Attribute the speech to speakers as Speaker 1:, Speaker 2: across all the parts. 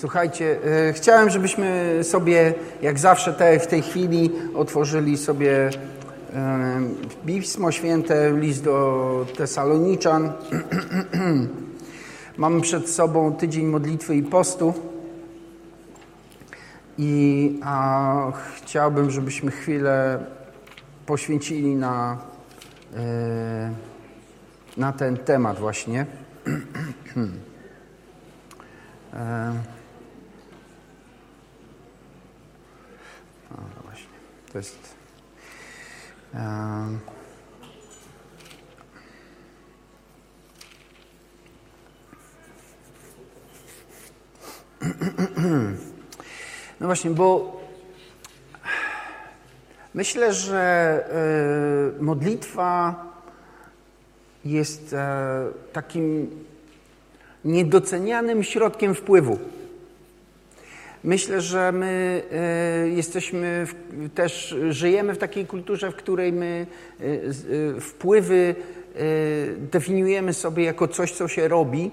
Speaker 1: Słuchajcie, e, chciałem, żebyśmy sobie, jak zawsze te, w tej chwili, otworzyli sobie e, Pismo Święte, list do Tesaloniczan. Mamy przed sobą tydzień modlitwy i postu. I a, chciałbym, żebyśmy chwilę poświęcili na, e, na ten temat właśnie no właśnie, to jest. E, No właśnie, bo myślę, że e, modlitwa jest e, takim niedocenianym środkiem wpływu. Myślę, że my e, jesteśmy też, żyjemy w takiej kulturze, w której my wpływy definiujemy sobie jako coś, co się robi,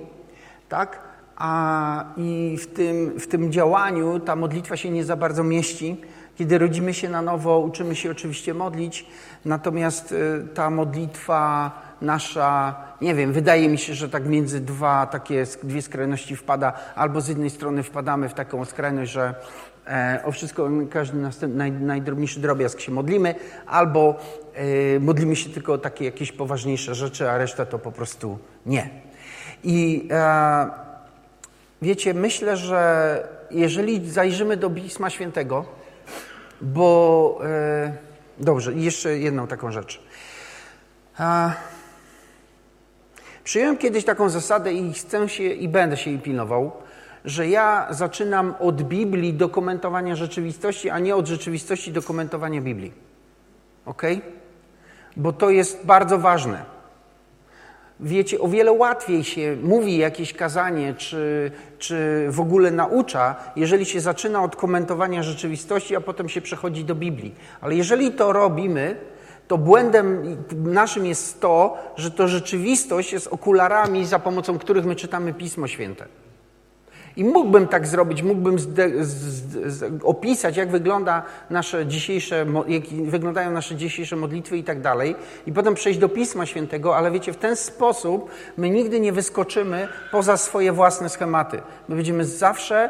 Speaker 1: tak? a i w tym, w tym działaniu ta modlitwa się nie za bardzo mieści. Kiedy rodzimy się na nowo, uczymy się oczywiście modlić, natomiast ta modlitwa nasza, nie wiem, wydaje mi się, że tak między dwa takie dwie skrajności wpada, albo z jednej strony wpadamy w taką skrajność, że e, o wszystko, każdy następny, naj, najdrobniejszy drobiazg się modlimy, albo e, modlimy się tylko o takie jakieś poważniejsze rzeczy, a reszta to po prostu nie. I e, Wiecie, myślę, że jeżeli zajrzymy do Pisma Świętego, bo e, dobrze, jeszcze jedną taką rzecz. Przyjąłem kiedyś taką zasadę i chcę się i będę się jej pilnował, że ja zaczynam od Biblii do komentowania rzeczywistości, a nie od rzeczywistości do komentowania Biblii. Ok? Bo to jest bardzo ważne. Wiecie, o wiele łatwiej się mówi jakieś kazanie, czy, czy w ogóle naucza, jeżeli się zaczyna od komentowania rzeczywistości, a potem się przechodzi do Biblii. Ale jeżeli to robimy, to błędem naszym jest to, że to rzeczywistość jest okularami, za pomocą których my czytamy Pismo Święte. I mógłbym tak zrobić, mógłbym opisać, jak wygląda nasze dzisiejsze, jak wyglądają nasze dzisiejsze modlitwy i tak dalej, i potem przejść do Pisma Świętego, ale wiecie, w ten sposób my nigdy nie wyskoczymy poza swoje własne schematy. My będziemy zawsze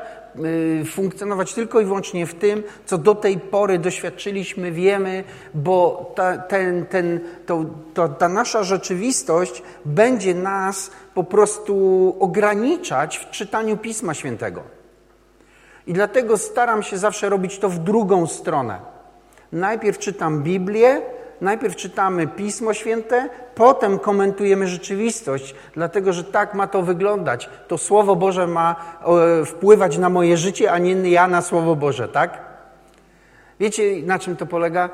Speaker 1: funkcjonować tylko i wyłącznie w tym, co do tej pory doświadczyliśmy, wiemy, bo ta, ten, ten, to, to, ta nasza rzeczywistość będzie nas po prostu ograniczać w czytaniu Pisma Świętego. I dlatego staram się zawsze robić to w drugą stronę. Najpierw czytam Biblię, najpierw czytamy Pismo Święte, potem komentujemy rzeczywistość, dlatego że tak ma to wyglądać. To Słowo Boże ma e, wpływać na moje życie, a nie ja na Słowo Boże, tak? Wiecie, na czym to polega?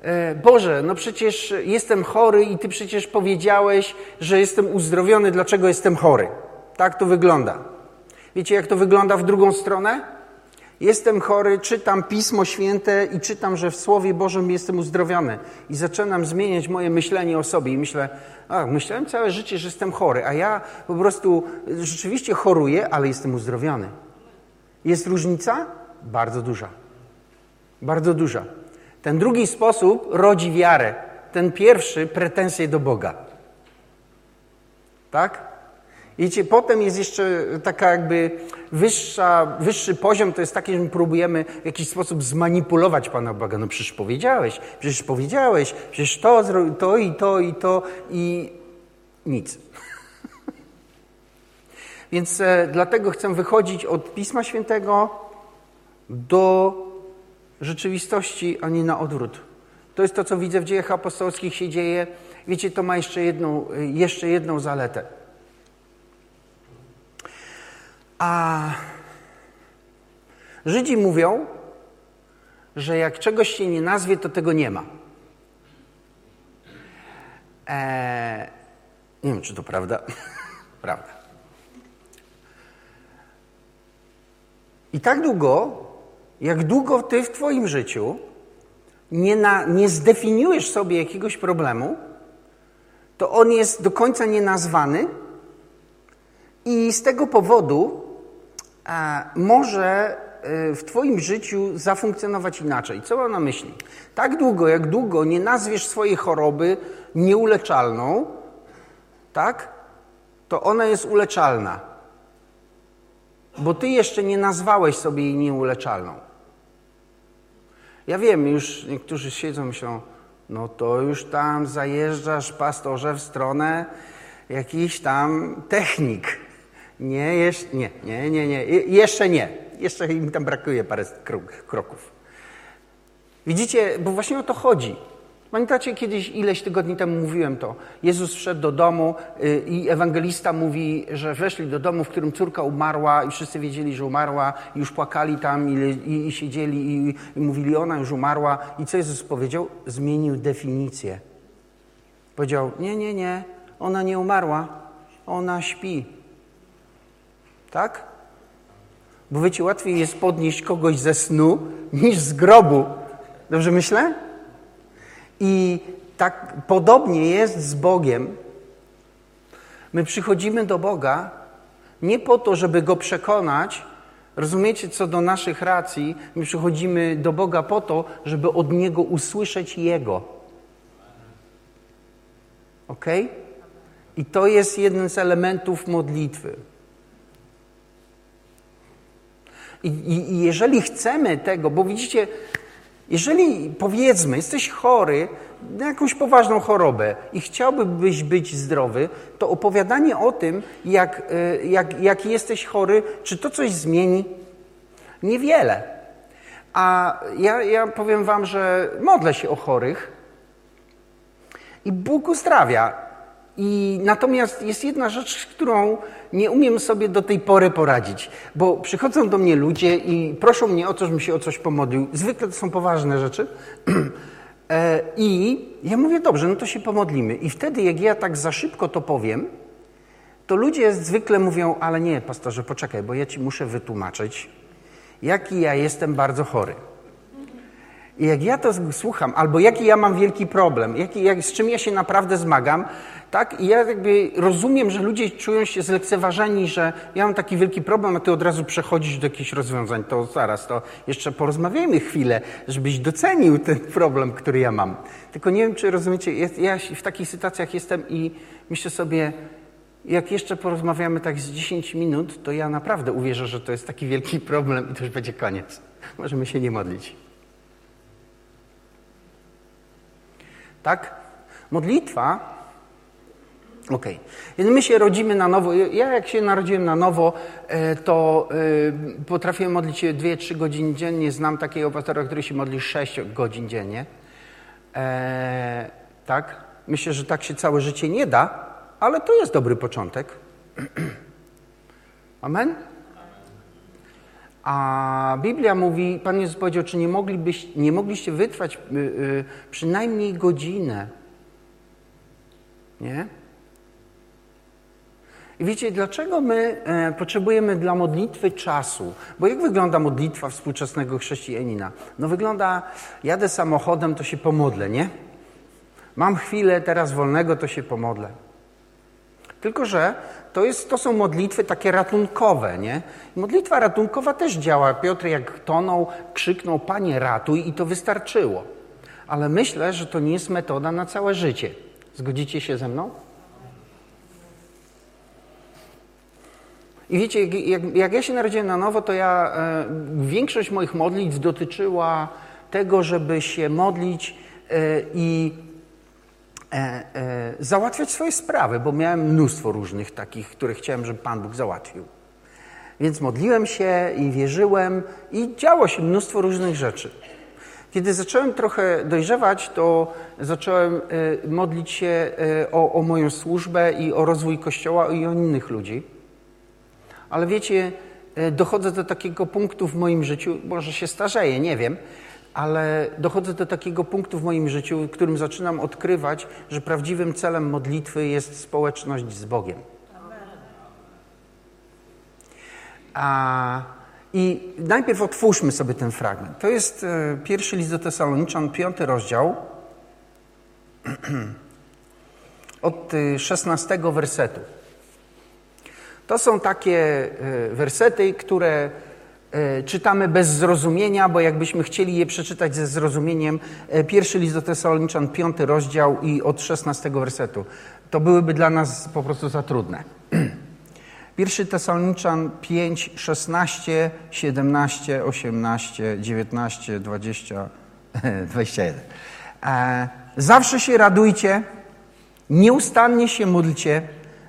Speaker 1: E, Boże, no przecież jestem chory i Ty przecież powiedziałeś, że jestem uzdrowiony, dlaczego jestem chory? Tak to wygląda. Wiecie, jak to wygląda w drugą stronę? Jestem chory, czytam Pismo Święte i czytam, że w Słowie Bożym jestem uzdrowiony. I zaczynam zmieniać moje myślenie o sobie. I myślę, a, myślałem całe życie, że jestem chory, a ja po prostu rzeczywiście choruję, ale jestem uzdrowiony. Jest różnica? Bardzo duża. Bardzo duża. Ten drugi sposób rodzi wiarę. Ten pierwszy pretensje do Boga. Tak? Wiecie, potem jest jeszcze taka jakby wyższa, wyższy poziom, to jest taki, że my próbujemy w jakiś sposób zmanipulować Pana Boga. No przecież powiedziałeś, przecież powiedziałeś, przecież to, to i to i to i nic. Więc e, dlatego chcę wychodzić od Pisma Świętego do rzeczywistości, a nie na odwrót. To jest to, co widzę w dziejach apostolskich się dzieje. Wiecie, to ma jeszcze jedną, e, jeszcze jedną zaletę. A Żydzi mówią, że jak czegoś się nie nazwie, to tego nie ma. Eee, nie wiem, czy to prawda. prawda. I tak długo, jak długo ty w Twoim życiu nie, na, nie zdefiniujesz sobie jakiegoś problemu, to on jest do końca nienazwany i z tego powodu może y, w Twoim życiu zafunkcjonować inaczej. Co mam na myśli? Tak długo, jak długo nie nazwiesz swojej choroby nieuleczalną, tak, to ona jest uleczalna. Bo Ty jeszcze nie nazwałeś sobie jej nieuleczalną. Ja wiem, już niektórzy siedzą i no to już tam zajeżdżasz, pastorze, w stronę jakiś tam technik. Nie, jeszcze, nie, nie, nie, nie, jeszcze nie. Jeszcze im tam brakuje parę kroków. Widzicie, bo właśnie o to chodzi. Pamiętacie, kiedyś ileś tygodni temu mówiłem to. Jezus wszedł do domu y, i ewangelista mówi, że weszli do domu, w którym córka umarła i wszyscy wiedzieli, że umarła i już płakali tam i, i, i siedzieli i, i mówili, ona już umarła. I co Jezus powiedział? Zmienił definicję. Powiedział, nie, nie, nie, ona nie umarła, ona śpi. Tak? Bo wiecie, łatwiej jest podnieść kogoś ze snu niż z grobu. Dobrze myślę? I tak podobnie jest z Bogiem. My przychodzimy do Boga nie po to, żeby Go przekonać, rozumiecie, co do naszych racji, my przychodzimy do Boga po to, żeby od Niego usłyszeć Jego. Ok? I to jest jeden z elementów modlitwy. I, i, I, jeżeli chcemy tego, bo widzicie, jeżeli powiedzmy, jesteś chory na jakąś poważną chorobę i chciałbyś być zdrowy, to opowiadanie o tym, jak, e, jak, jak jesteś chory, czy to coś zmieni? Niewiele. A ja, ja powiem Wam, że modlę się o chorych i Bóg uzdrawia. I natomiast jest jedna rzecz, którą nie umiem sobie do tej pory poradzić, bo przychodzą do mnie ludzie i proszą mnie o to, żebym się o coś pomodlił. Zwykle to są poważne rzeczy. E, I ja mówię, dobrze, no to się pomodlimy. I wtedy, jak ja tak za szybko to powiem, to ludzie zwykle mówią, ale nie, pastorze, poczekaj, bo ja ci muszę wytłumaczyć, jaki ja jestem bardzo chory. I jak ja to słucham, albo jaki ja mam wielki problem, jaki, jak, z czym ja się naprawdę zmagam, tak? I ja jakby rozumiem, że ludzie czują się zlekceważeni, że ja mam taki wielki problem, a ty od razu przechodzisz do jakichś rozwiązań. To zaraz, to jeszcze porozmawiajmy chwilę, żebyś docenił ten problem, który ja mam. Tylko nie wiem, czy rozumiecie, ja w takich sytuacjach jestem i myślę sobie, jak jeszcze porozmawiamy tak z 10 minut, to ja naprawdę uwierzę, że to jest taki wielki problem i to już będzie koniec. Możemy się nie modlić. Tak? Modlitwa Okej. Okay. My się rodzimy na nowo. Ja jak się narodziłem na nowo, e, to e, potrafiłem modlić się 2-3 godziny dziennie. Znam takiego pastora, który się modli 6 godzin dziennie. E, tak? Myślę, że tak się całe życie nie da, ale to jest dobry początek. Amen? A Biblia mówi, Pan Jezus powiedział, czy nie, moglibyś, nie mogliście wytrwać y, y, przynajmniej godzinę. Nie? I wiecie, dlaczego my e, potrzebujemy dla modlitwy czasu? Bo jak wygląda modlitwa współczesnego chrześcijanina? No wygląda, jadę samochodem, to się pomodlę, nie? Mam chwilę teraz wolnego, to się pomodlę. Tylko, że to, jest, to są modlitwy takie ratunkowe, nie? Modlitwa ratunkowa też działa. Piotr jak tonął, krzyknął, Panie ratuj i to wystarczyło. Ale myślę, że to nie jest metoda na całe życie. Zgodzicie się ze mną? I wiecie, jak, jak, ja się narodziłem na nowo, to ja, e, większość moich modlitw dotyczyła tego, żeby się modlić e, i e, e, załatwiać swoje sprawy, bo miałem mnóstwo różnych takich, które chciałem, żeby Pan Bóg załatwił. Więc modliłem się i wierzyłem i działo się mnóstwo różnych rzeczy. Kiedy zacząłem trochę dojrzewać, to zacząłem e, modlić się e, o, o moją służbę i o rozwój Kościoła i o innych ludzi. Ale wiecie, e, dochodzę do takiego punktu w moim życiu, może się starzeję, nie wiem, ale dochodzę do takiego punktu w moim życiu, w którym zaczynam odkrywać, że prawdziwym celem modlitwy jest społeczność z Bogiem. A, I najpierw otwórzmy sobie ten fragment. To jest e, pierwszy list do Tesaloniczan, piąty rozdział, od 16 e, wersetu. To są takie e, wersety, które czytamy bez zrozumienia, bo jakbyśmy chcieli je przeczytać ze zrozumieniem, e, pierwszy list do Tesaloniczan, piąty rozdział i od szesnastego wersetu, to byłyby dla nas po prostu za trudne. Pierwszy Tesaloniczan 5, 16, 17, 18, 19, 20, 21. Zawsze się radujcie, nieustannie się módlcie,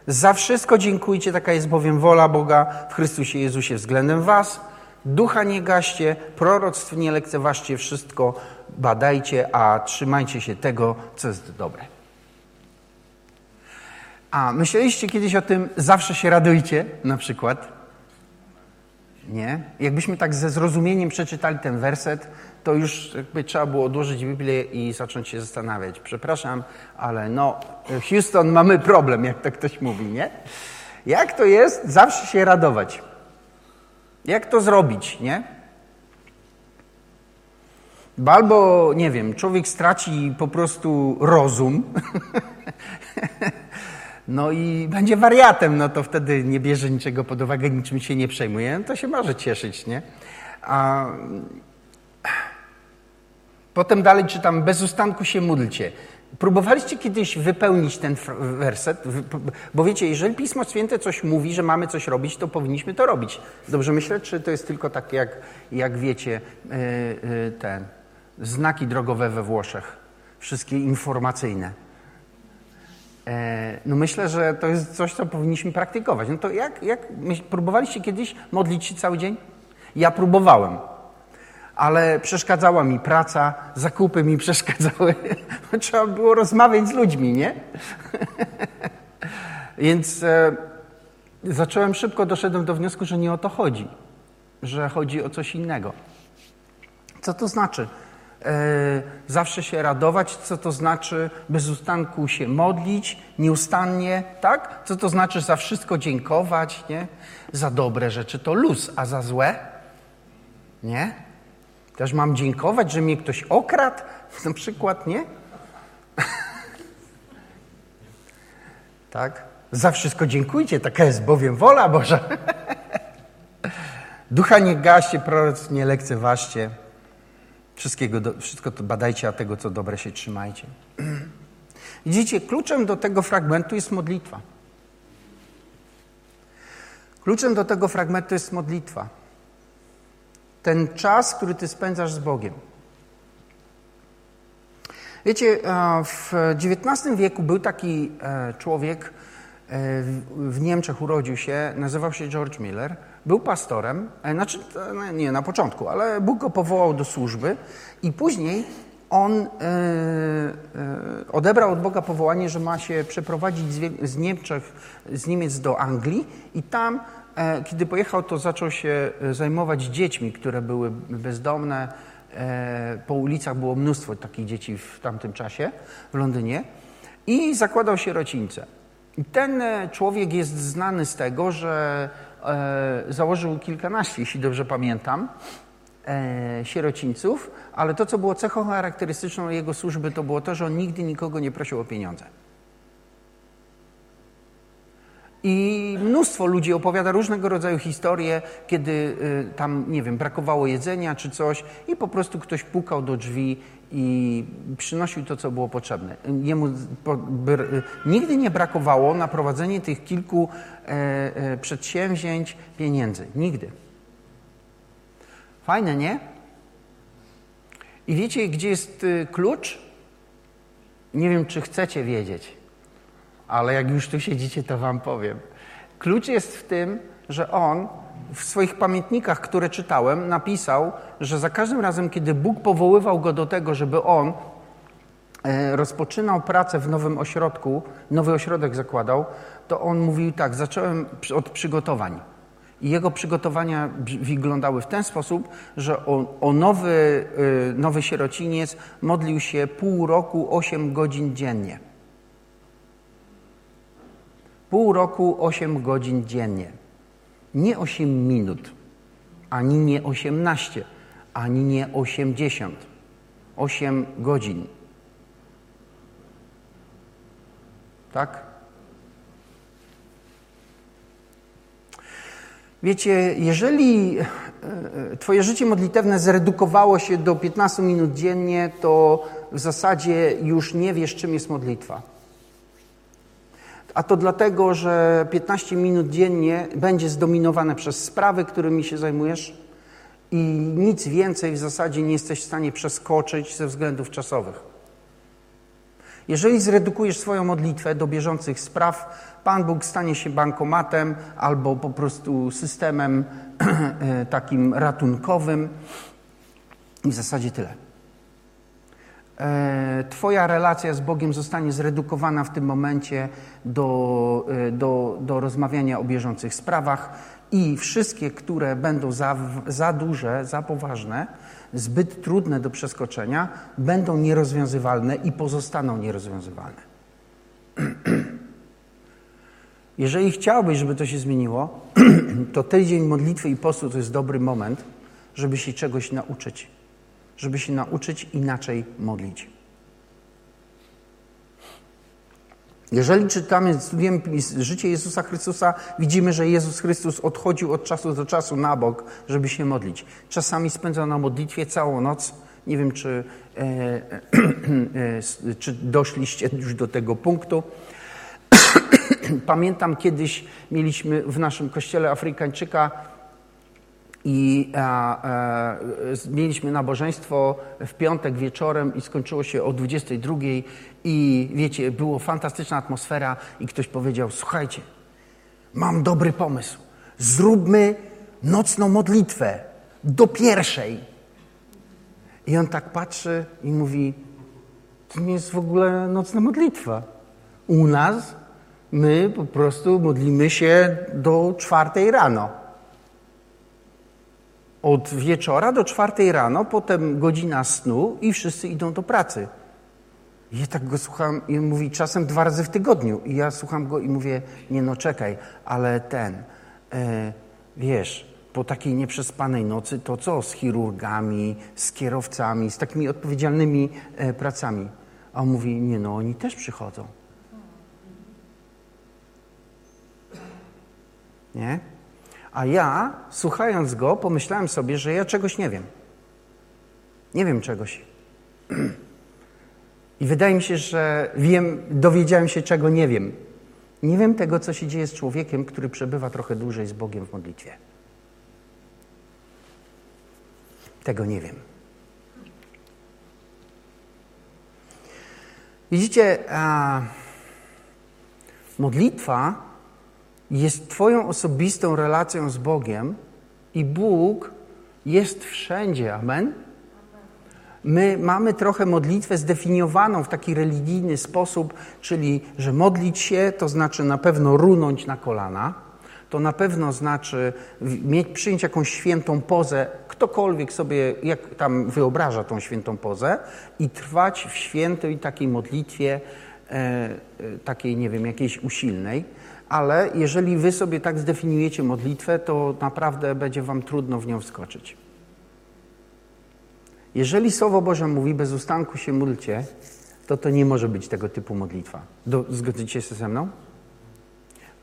Speaker 1: za wszystko dziękujcie, taka jest bowiem wola Boga w Chrystusie Jezusie względem was. Ducha nie gaście, proroctw nie lekceważcie, wszystko badajcie, a trzymajcie się tego, co jest dobre. A myśleliście kiedyś o tym, zawsze się radujcie, na przykład? Nie? Jakbyśmy tak ze zrozumieniem przeczytali ten werset, to już jakby trzeba było odłożyć Biblię i zacząć się zastanawiać. Przepraszam, ale no, Houston, mamy problem, jak to ktoś mówi, nie? Jak to jest zawsze się radować? Jak to zrobić, nie? Bo albo, nie wiem, człowiek straci po prostu rozum, no i będzie wariatem, no to wtedy nie bierze niczego pod uwagę, niczym się nie przejmuje, no to się może cieszyć, nie? A Potem dalej czytam, bez ustanku się módlcie. Próbowaliście kiedyś wypełnić ten werset? Bo wiecie, jeżeli Pismo Święte coś mówi, że mamy coś robić, to powinniśmy to robić. Dobrze myślę, czy to jest tylko takie, jak, jak wiecie, e, e, ten znaki drogowe we Włoszech, wszystkie informacyjne. E, no myślę, że to jest coś, co powinniśmy praktykować. No to jak, jak próbowaliście kiedyś modlić się cały dzień? Ja próbowałem ale przeszkadzała mi praca, zakupy mi przeszkadzały. Trzeba było rozmawiać z ludźmi, nie? Więc e, zacząłem szybko, doszedłem do wniosku, że nie o to chodzi, że chodzi o coś innego. Co to znaczy? E, zawsze się radować, co to znaczy bez ustanku się modlić, nieustannie, tak? Co to znaczy za wszystko dziękować, nie? Za dobre rzeczy to luz, a za złe? Nie? Też mam dziękować, że mnie ktoś okradł? Na przykład, nie? tak? Za wszystko dziękujcie, taka jest bowiem wola Boża. Ducha nie gaście, proroc nie lekceważcie. Wszystkiego, wszystko to badajcie, a tego, co dobre, się trzymajcie. Widzicie, kluczem do tego fragmentu jest modlitwa. Kluczem do tego fragmentu jest modlitwa ten czas, który ty spędzasz z Bogiem. Wiecie, e, w XIX wieku był taki e, człowiek, e, w Niemczech urodził się, nazywał się George Miller, był pastorem, znaczy no, nie na początku, ale Bóg go powołał do służby i później on odebrał od Boga powołanie, że ma się przeprowadzić z Niemczech, z Niemiec do Anglii i tam kiedy pojechał, to zaczął się e, zajmować dziećmi, które były bezdomne. E, po ulicach było mnóstwo takich dzieci w tamtym czasie w Londynie i zakładał sierocińce. Ten człowiek jest znany z tego, że założył kilkanaście, jeśli dobrze pamiętam, sierocińców, ale to, co było cechą charakterystyczną jego służby, to było to, że on nigdy nikogo nie prosił o pieniądze. I mnóstwo ludzi opowiada różnego rodzaju historie, kiedy y, tam, nie wiem, brakowało jedzenia czy coś i po prostu ktoś pukał do drzwi i przynosił to, co było potrzebne. Jemu nigdy nie brakowało na prowadzenie tych kilku e, e, przedsięwzięć pieniędzy. Nigdy. Fajne, nie? I wiecie, gdzie jest y, klucz? Nie wiem, czy chcecie wiedzieć ale jak już tu siedzicie, to wam powiem. Klucz jest w tym, że on w swoich pamiętnikach, które czytałem, napisał, że za każdym razem, kiedy Bóg powoływał go do tego, żeby on e, rozpoczynał pracę w nowym ośrodku, nowy ośrodek zakładał, to on mówił tak, zacząłem od przygotowań. I jego przygotowania wyglądały w ten sposób, że o, o nowy, e, nowy sierociniec modlił się pół roku, 8 godzin dziennie. Pół roku 8 godzin dziennie. Nie 8 minut, ani nie 18, ani nie 80. 8 godzin. Tak? Wiecie, jeżeli e, e, Twoje życie modlitewne zredukowało się do 15 minut dziennie, to w zasadzie już nie wiesz, czym jest modlitwa. A to dlatego, że 15 minut dziennie będzie zdominowane przez sprawy, którymi się zajmujesz i nic więcej w zasadzie nie jesteś w stanie przeskoczyć ze względów czasowych. Jeżeli zredukujesz swoją modlitwę do bieżących spraw, Pan Bóg stanie się bankomatem albo po prostu systemem e, takim ratunkowym i w zasadzie tyle. E, twoja relacja z Bogiem zostanie zredukowana w tym momencie do, e, do, do rozmawiania o bieżących sprawach i wszystkie, które będą za, za duże, za poważne, zbyt trudne do przeskoczenia, będą nierozwiązywalne i pozostaną nierozwiązywalne. Jeżeli chciałbyś, żeby to się zmieniło, to tydzień modlitwy i postu to jest dobry moment, żeby się czegoś nauczyć, żeby się nauczyć inaczej modlić. Jeżeli czytamy, studujemy życie Jezusa Chrystusa, widzimy, że Jezus Chrystus odchodził od czasu do czasu na bok, żeby się modlić. Czasami spędzał na modlitwie całą noc. Nie wiem, czy, e, e, czy doszliście już do tego punktu. Pamiętam kiedyś mieliśmy w naszym kościele Afrykańczyka i a, a, mieliśmy nabożeństwo w piątek wieczorem i skończyło się o 22 i wiecie, było fantastyczna atmosfera i ktoś powiedział, słuchajcie, mam dobry pomysł, zróbmy nocną modlitwę do pierwszej. I on tak patrzy i mówi, to nie jest w ogóle nocna modlitwa. U nas my po prostu modlimy się do czwartej rano. Od wieczora do czwartej rano, potem godzina snu i wszyscy idą do pracy. I ja tak go słucham i mówi czasem dwa razy w tygodniu. I ja słucham go i mówię, nie no czekaj, ale ten, e, wiesz, po takiej nieprzespanej nocy to co z chirurgami, z kierowcami, z takimi odpowiedzialnymi e, pracami? A on mówi, nie no, oni też przychodzą. Nie? A ja, słuchając go, pomyślałem sobie, że ja czegoś nie wiem. Nie wiem czegoś. I wydaje mi się, że wiem, dowiedziałem się, czego nie wiem. Nie wiem tego, co się dzieje z człowiekiem, który przebywa trochę dłużej z Bogiem w modlitwie. Tego nie wiem. Widzicie, a, modlitwa jest Twoją osobistą relacją z Bogiem i Bóg jest wszędzie. Amen? My mamy trochę modlitwę zdefiniowaną w taki religijny sposób, czyli, że modlić się to znaczy na pewno runąć na kolana, to na pewno znaczy mieć, przyjąć jakąś świętą pozę, ktokolwiek sobie jak tam wyobraża tą świętą pozę i trwać w świętej takiej modlitwie, e, e, takiej, nie wiem, jakiejś usilnej. Ale jeżeli wy sobie tak zdefiniujecie modlitwę, to naprawdę będzie wam trudno w nią wskoczyć. Jeżeli Słowo Boże mówi, bez ustanku się módlcie, to to nie może być tego typu modlitwa. Do, zgodzicie się ze mną?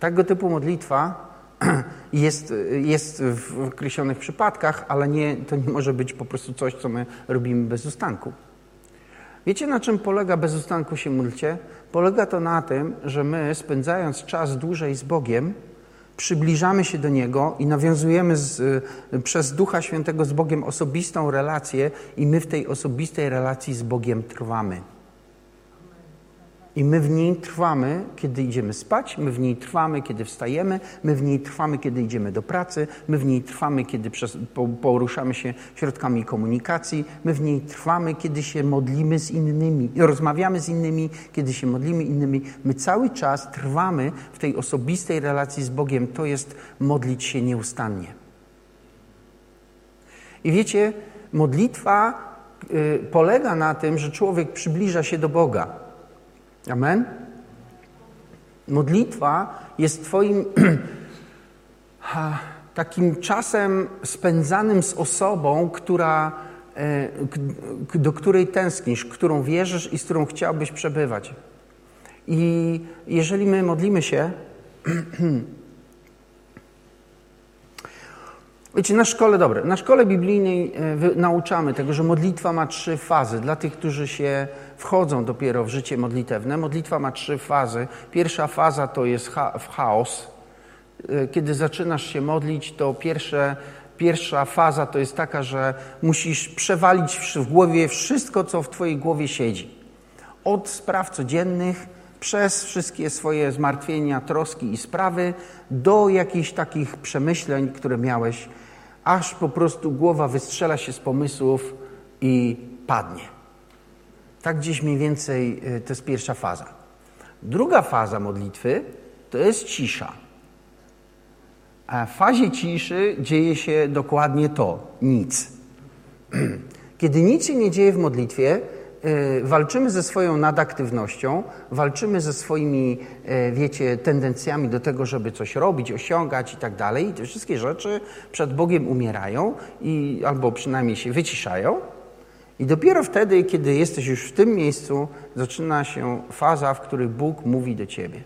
Speaker 1: Tego typu modlitwa jest, jest w określonych przypadkach, ale nie, to nie może być po prostu coś, co my robimy bez ustanku. Wiecie, na czym polega bez ustanku się módlcie? Polega to na tym, że my, spędzając czas dłużej z Bogiem, przybliżamy się do Niego i nawiązujemy z, y, przez Ducha Świętego z Bogiem osobistą relację i my w tej osobistej relacji z Bogiem trwamy. I my w niej trwamy, kiedy idziemy spać, my w niej trwamy, kiedy wstajemy, my w niej trwamy, kiedy idziemy do pracy, my w niej trwamy, kiedy poruszamy się środkami komunikacji, my w niej trwamy, kiedy się modlimy z innymi, rozmawiamy z innymi, kiedy się modlimy innymi. My cały czas trwamy w tej osobistej relacji z Bogiem. To jest modlić się nieustannie. I wiecie, modlitwa y, polega na tym, że człowiek przybliża się do Boga. Amen? Modlitwa jest Twoim takim czasem spędzanym z osobą, która, e, do której tęsknisz, którą wierzysz i z którą chciałbyś przebywać. I jeżeli my modlimy się, Wiecie, na szkole, dobre, na szkole biblijnej e, nauczamy tego, że modlitwa ma trzy fazy. Dla tych, którzy się wchodzą dopiero w życie modlitewne, modlitwa ma trzy fazy. Pierwsza faza to jest cha chaos. E, kiedy zaczynasz się modlić, to pierwsze, pierwsza faza to jest taka, że musisz przewalić w głowie wszystko, co w twojej głowie siedzi. Od spraw codziennych, przez wszystkie swoje zmartwienia, troski i sprawy, do jakichś takich przemyśleń, które miałeś aż po prostu głowa wystrzela się z pomysłów i padnie. Tak gdzieś mniej więcej y, to jest pierwsza faza. Druga faza modlitwy to jest cisza. A w fazie ciszy dzieje się dokładnie to nic. Kiedy nic się nie dzieje w modlitwie, Y, walczymy ze swoją nadaktywnością, walczymy ze swoimi, y, wiecie, tendencjami do tego, żeby coś robić, osiągać i tak dalej. I te wszystkie rzeczy przed Bogiem umierają i albo przynajmniej się wyciszają. I dopiero wtedy, kiedy jesteś już w tym miejscu, zaczyna się faza, w której Bóg mówi do ciebie.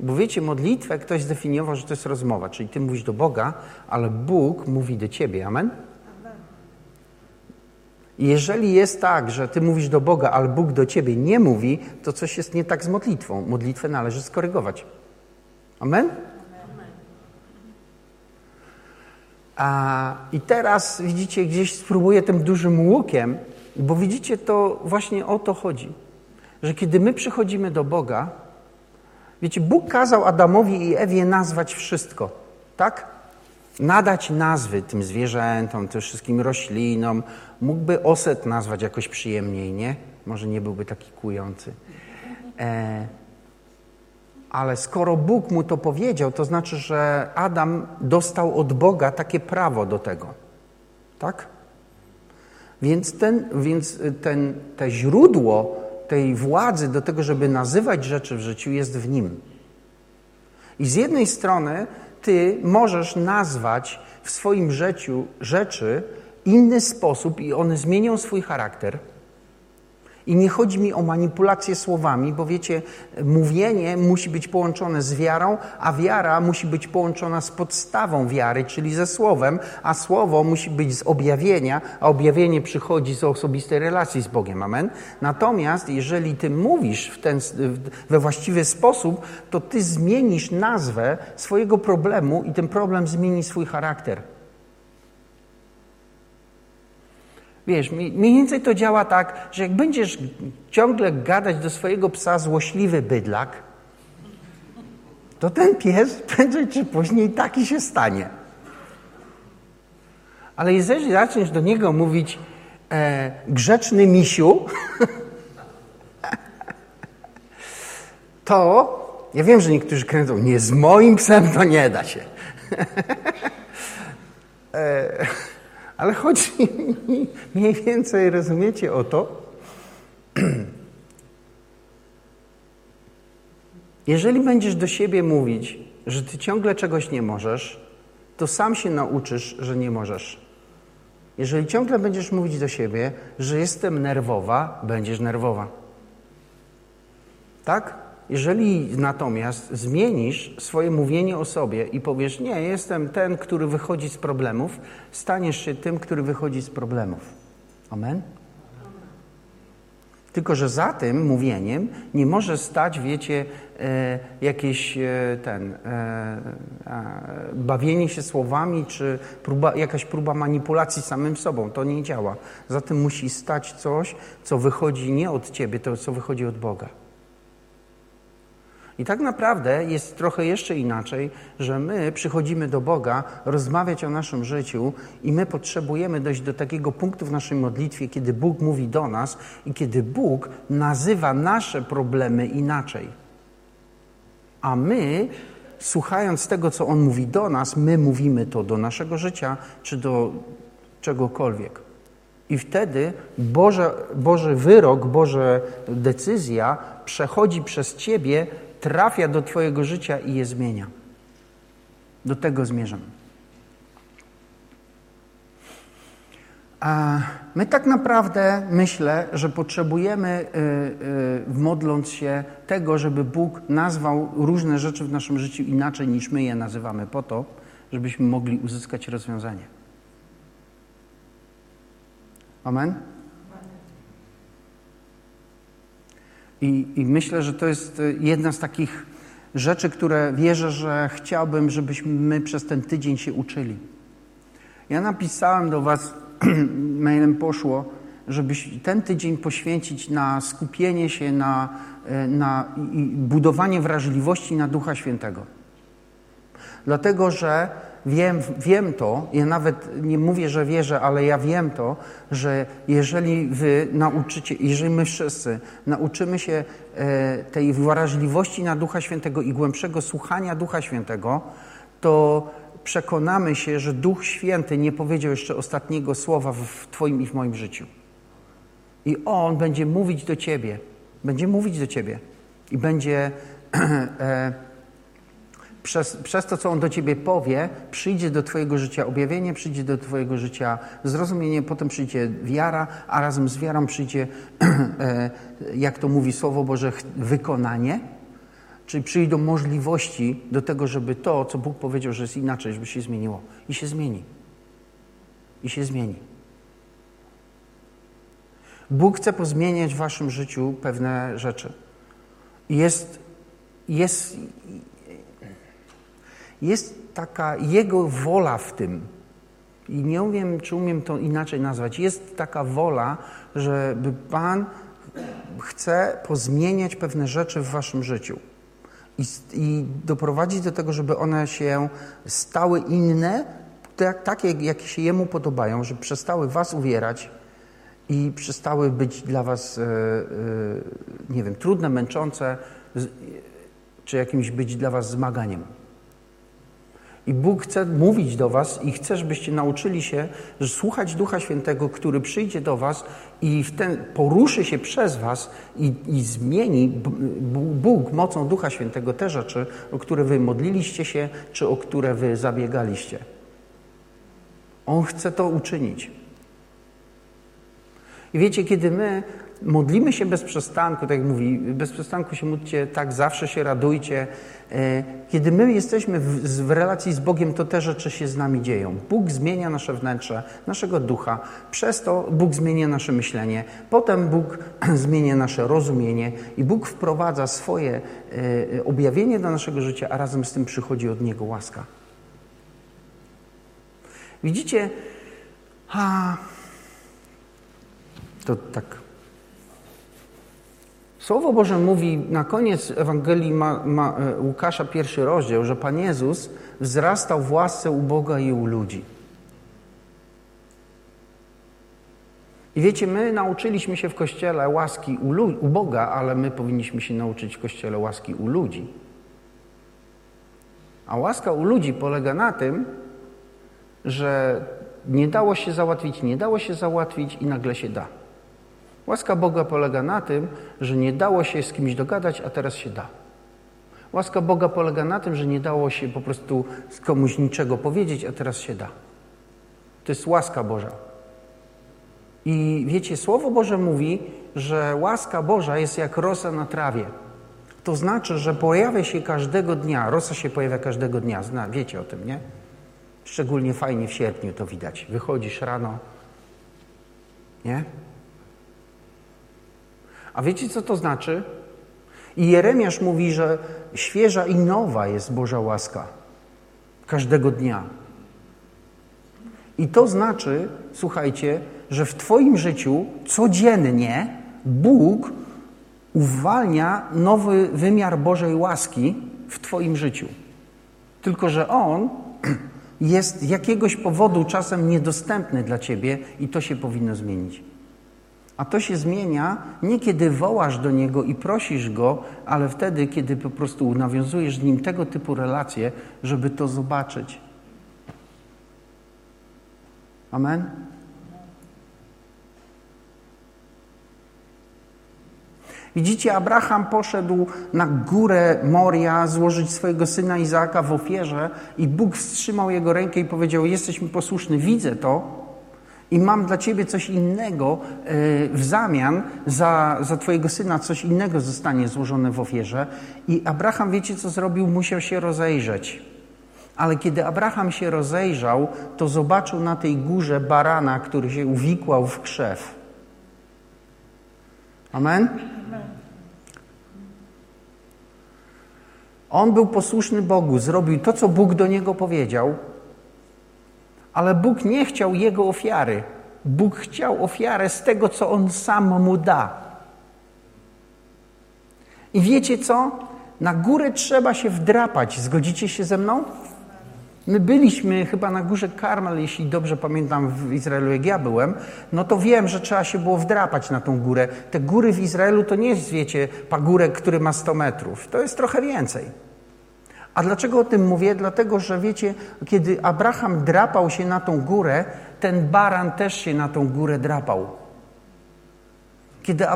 Speaker 1: Bo wiecie, modlitwę ktoś zdefiniował, że to jest rozmowa, czyli ty mówisz do Boga, ale Bóg mówi do ciebie. Amen? jeżeli jest tak, że ty mówisz do Boga, ale Bóg do ciebie nie mówi, to coś jest nie tak z modlitwą. Modlitwę należy skorygować. Amen? A, I teraz widzicie, gdzieś spróbuję tym dużym łukiem, bo widzicie, to właśnie o to chodzi. Że kiedy my przychodzimy do Boga, wiecie, Bóg kazał Adamowi i Ewie nazwać wszystko, tak? nadać nazwy tym zwierzętom, tym wszystkim roślinom. Mógłby oset nazwać jakoś przyjemniej, nie? Może nie byłby taki kujący. E, ale skoro Bóg mu to powiedział, to znaczy, że Adam dostał od Boga takie prawo do tego. Tak? Więc, ten, więc ten, te źródło tej władzy do tego, żeby nazywać rzeczy w życiu, jest w nim. I z jednej strony ty możesz nazwać w swoim życiu rzeczy inny sposób i one zmienią swój charakter. I nie chodzi mi o manipulację słowami, bo wiecie, mówienie musi być połączone z wiarą, a wiara musi być połączona z podstawą wiary, czyli ze słowem, a słowo musi być z objawienia, a objawienie przychodzi z osobistej relacji z Bogiem. Amen. Natomiast jeżeli ty mówisz w ten, we właściwy sposób, to ty zmienisz nazwę swojego problemu i ten problem zmieni swój charakter. Wiesz, mniej więcej to działa tak, że jak będziesz ciągle gadać do swojego psa złośliwy bydlak, to ten pies prędzej czy później taki się stanie. Ale jeżeli zaczniesz do niego mówić e, grzeczny misiu, to ja wiem, że niektórzy kręcą, nie z moim psem to nie da się. e, ale chodzi mniej więcej, rozumiecie, o to, jeżeli będziesz do siebie mówić, że ty ciągle czegoś nie możesz, to sam się nauczysz, że nie możesz. Jeżeli ciągle będziesz mówić do siebie, że jestem nerwowa, będziesz nerwowa. Tak? Jeżeli natomiast zmienisz swoje mówienie o sobie i powiesz, nie, jestem ten, który wychodzi z problemów, staniesz się tym, który wychodzi z problemów. Amen? Tylko, że za tym mówieniem nie może stać, wiecie, e, jakieś e, ten, e, bawienie się słowami, czy próba, jakaś próba manipulacji samym sobą. To nie działa. Za tym musi stać coś, co wychodzi nie od ciebie, to co wychodzi od Boga. I tak naprawdę jest trochę jeszcze inaczej, że my przychodzimy do Boga rozmawiać o naszym życiu i my potrzebujemy dojść do takiego punktu w naszej modlitwie, kiedy Bóg mówi do nas i kiedy Bóg nazywa nasze problemy inaczej. A my, słuchając tego, co On mówi do nas, my mówimy to do naszego życia czy do czegokolwiek. I wtedy Boże, Boży wyrok, Boże decyzja przechodzi przez Ciebie trafia do Twojego życia i je zmienia. Do tego zmierzam. A my tak naprawdę myślę, że potrzebujemy, yy, yy, modląc się, tego, żeby Bóg nazwał różne rzeczy w naszym życiu inaczej niż my je nazywamy, po to, żebyśmy mogli uzyskać rozwiązanie. Amen? I, I, myślę, że to jest e, jedna z takich rzeczy, które wierzę, że chciałbym, żebyśmy przez ten tydzień się uczyli. Ja napisałem do Was, mailem poszło, żebyś ten tydzień poświęcić na skupienie się na, e, na budowanie wrażliwości na Ducha Świętego. Dlatego, że wiem, wiem to, ja nawet nie mówię, że wierzę, ale ja wiem to, że jeżeli wy nauczycie, jeżeli my wszyscy nauczymy się e, tej wrażliwości na Ducha Świętego i głębszego słuchania Ducha Świętego, to przekonamy się, że Duch Święty nie powiedział jeszcze ostatniego słowa w Twoim i w moim życiu. I On będzie mówić do Ciebie, będzie mówić do Ciebie i będzie e, przez, przez to, co On do Ciebie powie, przyjdzie do Twojego życia objawienie, przyjdzie do Twojego życia zrozumienie, potem przyjdzie wiara, a razem z wiarą przyjdzie, e, jak to mówi Słowo Boże, wykonanie. Czyli przyjdą możliwości do tego, żeby to, co Bóg powiedział, że jest inaczej, żeby się zmieniło. I się zmieni. I się zmieni. Bóg chce pozmieniać w waszym życiu pewne rzeczy. Jest, jest, jest taka Jego wola w tym. I nie wiem, czy umiem to inaczej nazwać. Jest taka wola, żeby Pan chce pozmieniać pewne rzeczy w waszym życiu. I, I doprowadzić do tego, żeby one się stały inne, tak, takie, jakie się Jemu podobają, żeby przestały was uwierać, i przestały być dla Was, e, e, nie wiem, trudne, męczące, czy jakimś być dla Was zmaganiem. I Bóg chce mówić do Was i chce, żebyście nauczyli się że słuchać Ducha Świętego, który przyjdzie do Was i w ten, poruszy się przez Was i, i zmieni Bóg mocą Ducha Świętego te rzeczy, o które Wy modliliście się, czy o które Wy zabiegaliście. On chce to uczynić. I wiecie, kiedy my modlimy się bez przestanku, tak jak mówi, bez przestanku się módlcie, tak zawsze się radujcie. E, kiedy my jesteśmy w, w, relacji z Bogiem, to te rzeczy się z nami dzieją. Bóg zmienia nasze wnętrze, naszego ducha, przez to Bóg zmienia nasze myślenie, potem Bóg zmienia nasze rozumienie i Bóg wprowadza swoje e, objawienie do naszego życia, a razem z tym przychodzi od Niego łaska. Widzicie, a to tak. Słowo Boże mówi na koniec Ewangelii ma, ma, e, Łukasza, pierwszy rozdział, że Pan Jezus wzrastał w łasce u Boga i u ludzi. I wiecie, my nauczyliśmy się w Kościele łaski u, u Boga, ale my powinniśmy się nauczyć w Kościele łaski u ludzi. A łaska u ludzi polega na tym, że nie dało się załatwić, nie dało się załatwić i nagle się da. Łaska Boga polega na tym, że nie dało się z kimś dogadać, a teraz się da. Łaska Boga polega na tym, że nie dało się po prostu z komuś niczego powiedzieć, a teraz się da. To jest łaska Boża. I wiecie, Słowo Boże mówi, że łaska Boża jest jak rosa na trawie. To znaczy, że pojawia się każdego dnia. Rosa się pojawia każdego dnia. Zna, wiecie o tym, nie? Szczególnie fajnie w sierpniu to widać. Wychodzisz rano, nie? A wiecie, co to znaczy? I Jeremiasz mówi, że świeża i nowa jest Boża łaska każdego dnia. I to znaczy, słuchajcie, że w Twoim życiu codziennie Bóg uwalnia nowy wymiar Bożej łaski w Twoim życiu. Tylko, że On jest z jakiegoś powodu czasem niedostępny dla Ciebie i to się powinno zmienić. A to się zmienia nie kiedy wołasz do Niego i prosisz Go, ale wtedy, kiedy po prostu nawiązujesz z Nim tego typu relacje, żeby to zobaczyć. Amen? Widzicie, Abraham poszedł na górę Moria złożyć swojego syna Izaaka w ofierze i Bóg wstrzymał jego rękę i powiedział, jesteś mi posłuszny, widzę to, i mam dla ciebie coś innego e, w zamian za, za twojego syna, coś innego zostanie złożone w ofierze. I Abraham, wiecie co zrobił? Musiał się rozejrzeć. Ale kiedy Abraham się rozejrzał, to zobaczył na tej górze barana, który się uwikłał w krzew. Amen? On był posłuszny Bogu, zrobił to, co Bóg do niego powiedział, ale Bóg nie chciał jego ofiary. Bóg chciał ofiarę z tego, co on sam mu da. I wiecie co? Na górę trzeba się wdrapać. Zgodzicie się ze mną? My byliśmy chyba na górze Karmel, jeśli dobrze pamiętam, w Izraelu, jak ja byłem, no to wiem, że trzeba się było wdrapać na tą górę. Te góry w Izraelu to nie jest, wiecie, pagórek, który ma 100 metrów. To jest trochę więcej. A dlaczego o tym mówię? Dlatego, że wiecie, kiedy Abraham drapał się na tą górę, ten baran też się na tą górę drapał. Kiedy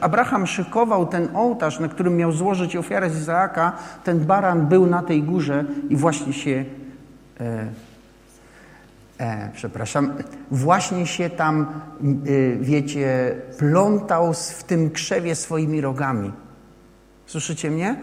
Speaker 1: Abraham szykował ten ołtarz, na którym miał złożyć ofiarę z Izaaka, ten baran był na tej górze i właśnie się, e, e, przepraszam, właśnie się tam, e, wiecie, plątał w tym krzewie swoimi rogami. Słyszycie mnie?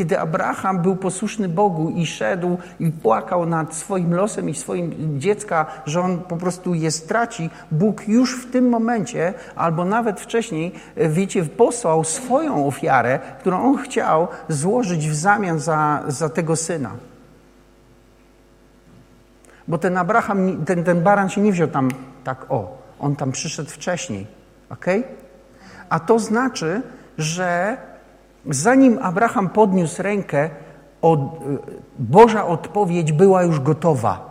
Speaker 1: Kiedy Abraham był posłuszny Bogu i szedł i płakał nad swoim losem i swoim dziecka, że on po prostu je straci, Bóg już w tym momencie, albo nawet wcześniej, e, wiecie, posłał swoją ofiarę, którą on chciał złożyć w zamian za, za tego syna. Bo ten Abraham, ten, ten baran się nie wziął tam tak o, on tam przyszedł wcześniej. ok? A to znaczy, że Zanim Abraham podniósł rękę, od, Boża odpowiedź była już gotowa.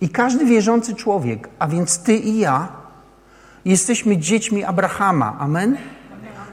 Speaker 1: I każdy wierzący człowiek, a więc ty i ja, jesteśmy dziećmi Abrahama. Amen?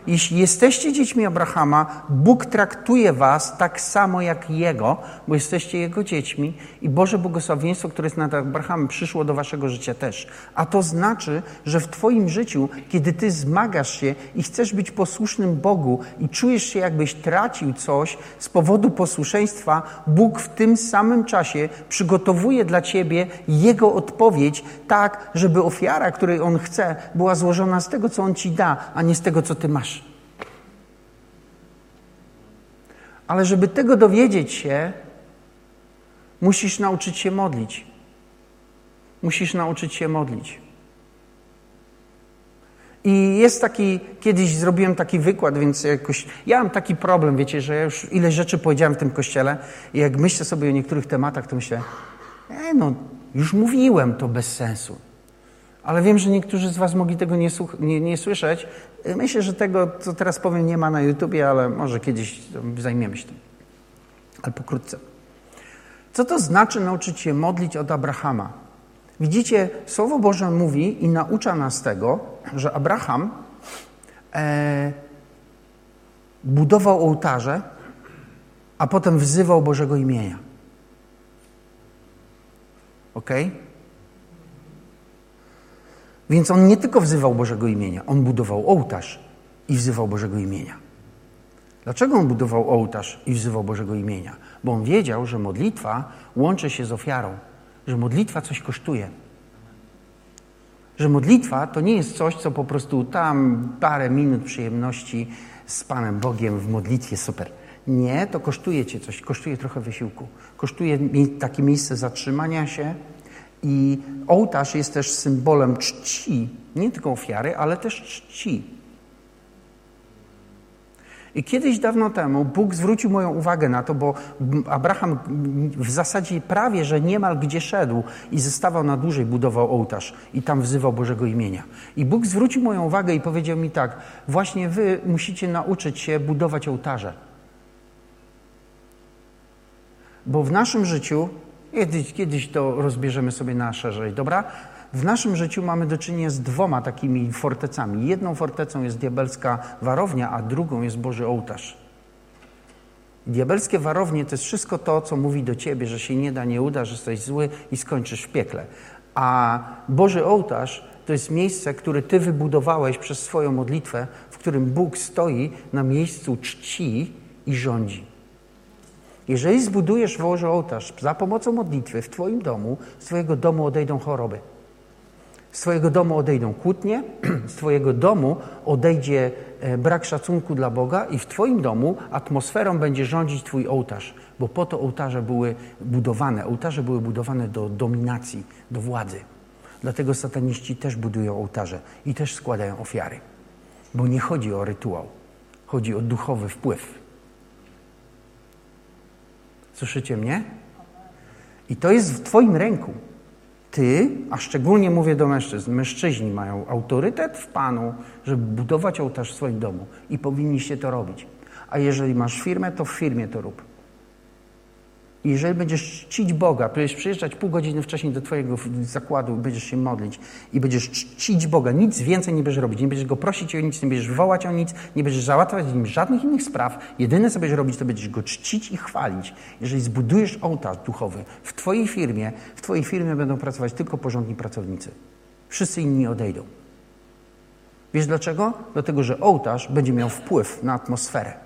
Speaker 1: Jeśli jesteście dziećmi Abrahama, Bóg traktuje was tak samo jak Jego, bo jesteście Jego dziećmi i Boże błogosławieństwo, które jest nad Abrahamem, przyszło do waszego życia też. A to znaczy, że w twoim życiu, kiedy ty zmagasz się i chcesz być posłusznym Bogu i czujesz się jakbyś tracił coś z powodu posłuszeństwa, Bóg w tym samym czasie przygotowuje dla ciebie Jego odpowiedź tak, żeby ofiara, której On chce, była złożona z tego, co On ci da, a nie z tego, co ty masz. Ale żeby tego dowiedzieć się, musisz nauczyć się modlić. Musisz nauczyć się modlić. I jest taki, kiedyś zrobiłem taki wykład, więc jakoś, ja mam taki problem, wiecie, że ja już ile rzeczy powiedziałem w tym kościele i jak myślę sobie o niektórych tematach, to myślę, e, no, już mówiłem, to bez sensu. Ale wiem, że niektórzy z Was mogli tego nie, nie, nie, słyszeć. Myślę, że tego, co teraz powiem, nie ma na YouTubie, ale może kiedyś zajmiemy się tym. Ale pokrótce. Co to znaczy nauczyć się modlić od Abrahama? Widzicie, Słowo Boże mówi i naucza nas tego, że Abraham e, budował ołtarze, a potem wzywał Bożego imienia. Ok? Więc on nie tylko wzywał Bożego imienia, on budował ołtarz i wzywał Bożego imienia. Dlaczego on budował ołtarz i wzywał Bożego imienia? Bo on wiedział, że modlitwa łączy się z ofiarą, że modlitwa coś kosztuje. Że modlitwa to nie jest coś, co po prostu tam parę minut przyjemności z Panem Bogiem w modlitwie, super. Nie, to kosztuje cię coś, kosztuje trochę wysiłku. Kosztuje takie miejsce zatrzymania się, i ołtarz jest też symbolem czci, nie tylko ofiary, ale też czci. I kiedyś dawno temu Bóg zwrócił moją uwagę na to, bo Abraham w zasadzie prawie, że niemal gdzie szedł i zostawał na dłużej, budował ołtarz i tam wzywał Bożego imienia. I Bóg zwrócił moją uwagę i powiedział mi tak, właśnie wy musicie nauczyć się budować ołtarze. Bo w naszym życiu Kiedyś, kiedyś to rozbierzemy sobie na szerzej, dobra? W naszym życiu mamy do czynienia z dwoma takimi fortecami. Jedną fortecą jest diabelska warownia, a drugą jest Boży ołtarz. Diabelskie warownie to jest wszystko to, co mówi do ciebie, że się nie da, nie uda, że jesteś zły i skończysz w piekle. A Boży ołtarz to jest miejsce, które ty wybudowałeś przez swoją modlitwę, w którym Bóg stoi na miejscu czci i rządzi. Jeżeli zbudujesz Boży ołtarz za pomocą modlitwy w Twoim domu, z Twojego domu odejdą choroby. Z Twojego domu odejdą kłótnie, z Twojego domu odejdzie e, brak szacunku dla Boga i w Twoim domu atmosferą będzie rządzić Twój ołtarz, bo po to ołtarze były budowane. Ołtarze były budowane do dominacji, do władzy. Dlatego sataniści też budują ołtarze i też składają ofiary. Bo nie chodzi o rytuał, chodzi o duchowy wpływ. Słyszycie mnie? I to jest w Twoim ręku. Ty, a szczególnie mówię do mężczyzn, mężczyźni mają autorytet w Panu, żeby budować ołtarz w swoim domu i powinniście to robić. A jeżeli masz firmę, to w firmie to rób. I jeżeli będziesz czcić Boga, będziesz przyjeżdżać pół godziny wcześniej do Twojego zakładu, będziesz się modlić i będziesz czcić Boga, nic więcej nie będziesz robić, nie będziesz Go prosić o nic, nie będziesz wołać o nic, nie będziesz załatwiać nim żadnych innych spraw. Jedyne, co będziesz robić, to będziesz Go czcić i chwalić. Jeżeli zbudujesz ołtarz duchowy w Twojej firmie, w Twojej firmie będą pracować tylko porządni pracownicy. Wszyscy inni odejdą. Wiesz dlaczego? Dlatego, że ołtarz będzie miał wpływ na atmosferę.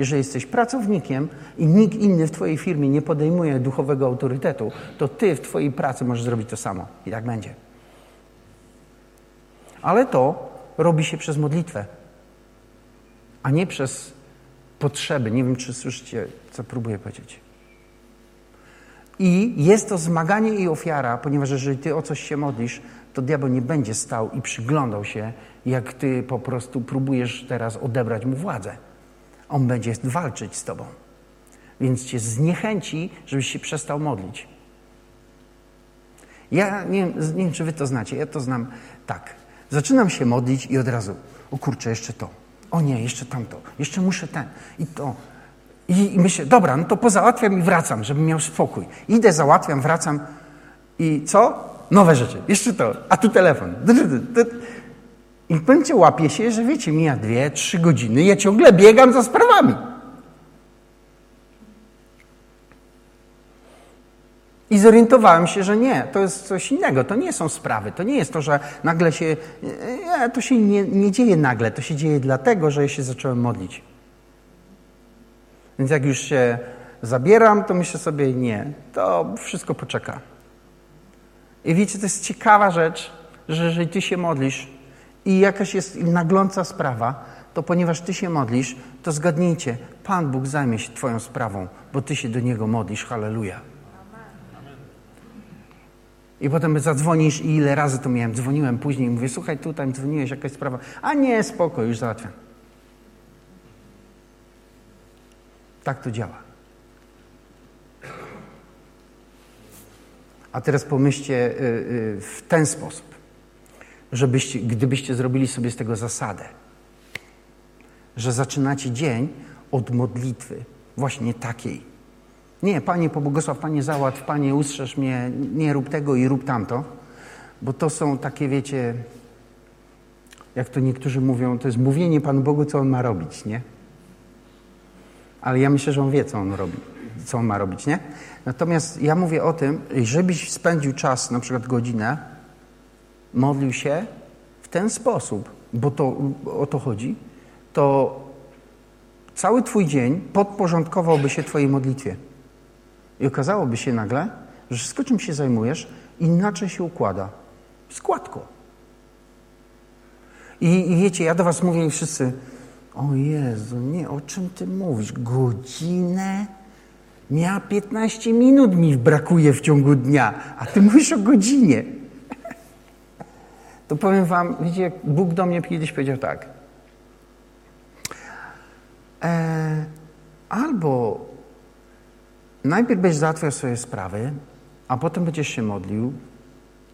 Speaker 1: Jeżeli jesteś pracownikiem i nikt inny w Twojej firmie nie podejmuje duchowego autorytetu, to Ty w Twojej pracy możesz zrobić to samo. I tak będzie. Ale to robi się przez modlitwę, a nie przez potrzeby. Nie wiem, czy słyszycie, co próbuję powiedzieć. I jest to zmaganie i ofiara, ponieważ jeżeli Ty o coś się modlisz, to diabeł nie będzie stał i przyglądał się, jak Ty po prostu próbujesz teraz odebrać mu władzę. On będzie walczyć z tobą. Więc cię zniechęci, żebyś się przestał modlić. Ja nie, nie wiem, czy wy to znacie, ja to znam tak. Zaczynam się modlić i od razu, o kurczę, jeszcze to. O nie, jeszcze tamto. Jeszcze muszę ten i to. I, I myślę, dobra, no to pozałatwiam i wracam, żebym miał spokój. Idę, załatwiam, wracam i co? Nowe rzeczy. Jeszcze to. A tu telefon. I w pewnym łapie się, że wiecie, mija dwie, trzy godziny, ja ciągle biegam za sprawami. I zorientowałem się, że nie, to jest coś innego, to nie są sprawy, to nie jest to, że nagle się, nie, to się nie, nie dzieje nagle, to się dzieje dlatego, że ja się zacząłem modlić. Więc jak już się zabieram, to myślę sobie, nie, to wszystko poczeka. I wiecie, to jest ciekawa rzecz, że jeżeli ty się modlisz, i jakaś jest nagląca sprawa, to ponieważ Ty się modlisz, to zgadnijcie, Pan Bóg zajmie się Twoją sprawą, bo Ty się do Niego modlisz. Halleluja. I potem zadzwonisz i ile razy to miałem. Dzwoniłem później i mówię, słuchaj, tutaj dzwoniłeś, jakaś sprawa. A nie, spoko, już załatwiam. Tak to działa. A teraz pomyślcie y, y, w ten sposób żebyście, gdybyście zrobili sobie z tego zasadę, że zaczynacie dzień od modlitwy, właśnie takiej. Nie, Panie pobłogosław, Panie załatw, Panie ustrzeż mnie, nie rób tego i rób tamto, bo to są takie, wiecie, jak to niektórzy mówią, to jest mówienie Panu Bogu, co On ma robić, nie? Ale ja myślę, że On wie, co On robi, co On ma robić, nie? Natomiast ja mówię o tym, żebyś spędził czas, na przykład godzinę, modlił się w ten sposób, bo to o to chodzi, to cały Twój dzień podporządkowałby się Twojej modlitwie. I okazałoby się nagle, że wszystko, czym się zajmujesz, inaczej się układa. Składko. I, I wiecie, ja do Was mówię i wszyscy, o Jezu, nie, o czym Ty mówisz? Godzinę? Miała 15 minut mi brakuje w ciągu dnia, a Ty mówisz o godzinie to powiem wam, widzicie, Bóg do mnie kiedyś powiedział tak. E, albo najpierw będziesz załatwiał swoje sprawy, a potem będziesz się modlił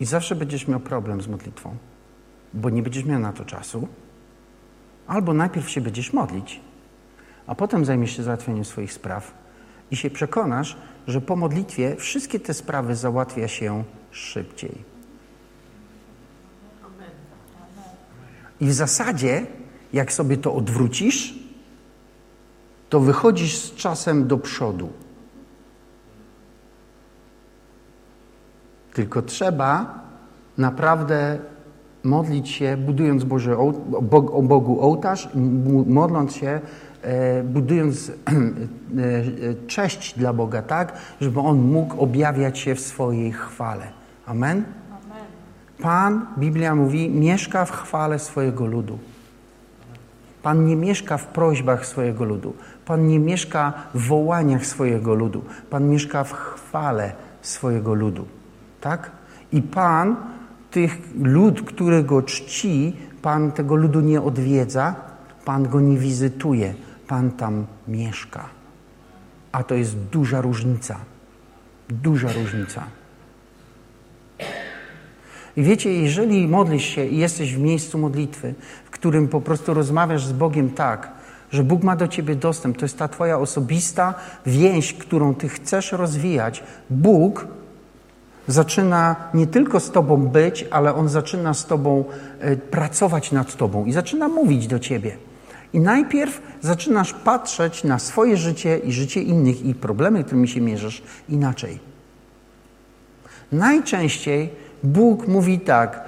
Speaker 1: i zawsze będziesz miał problem z modlitwą, bo nie będziesz miał na to czasu. Albo najpierw się będziesz modlić, a potem zajmiesz się załatwianiem swoich spraw i się przekonasz, że po modlitwie wszystkie te sprawy załatwia się szybciej. I w zasadzie, jak sobie to odwrócisz, to wychodzisz z czasem do przodu. Tylko trzeba naprawdę modlić się, budując Boże, o Bogu ołtarz, modląc się, e, budując e, cześć dla Boga, tak, żeby On mógł objawiać się w swojej chwale. Amen? Pan, Biblia mówi, mieszka w chwale swojego ludu. Pan nie mieszka w prośbach swojego ludu. Pan nie mieszka w wołaniach swojego ludu. Pan mieszka w chwale swojego ludu. Tak? I Pan tych lud, który go czci, Pan tego ludu nie odwiedza, Pan go nie wizytuje, Pan tam mieszka. A to jest duża różnica. Duża różnica. I wiecie, jeżeli modlisz się i jesteś w miejscu modlitwy, w którym po prostu rozmawiasz z Bogiem tak, że Bóg ma do ciebie dostęp, to jest ta twoja osobista więź, którą ty chcesz rozwijać, Bóg zaczyna nie tylko z tobą być, ale on zaczyna z tobą e, pracować nad tobą i zaczyna mówić do ciebie. I najpierw zaczynasz patrzeć na swoje życie i życie innych i problemy, którymi się mierzysz, inaczej. Najczęściej Bóg mówi tak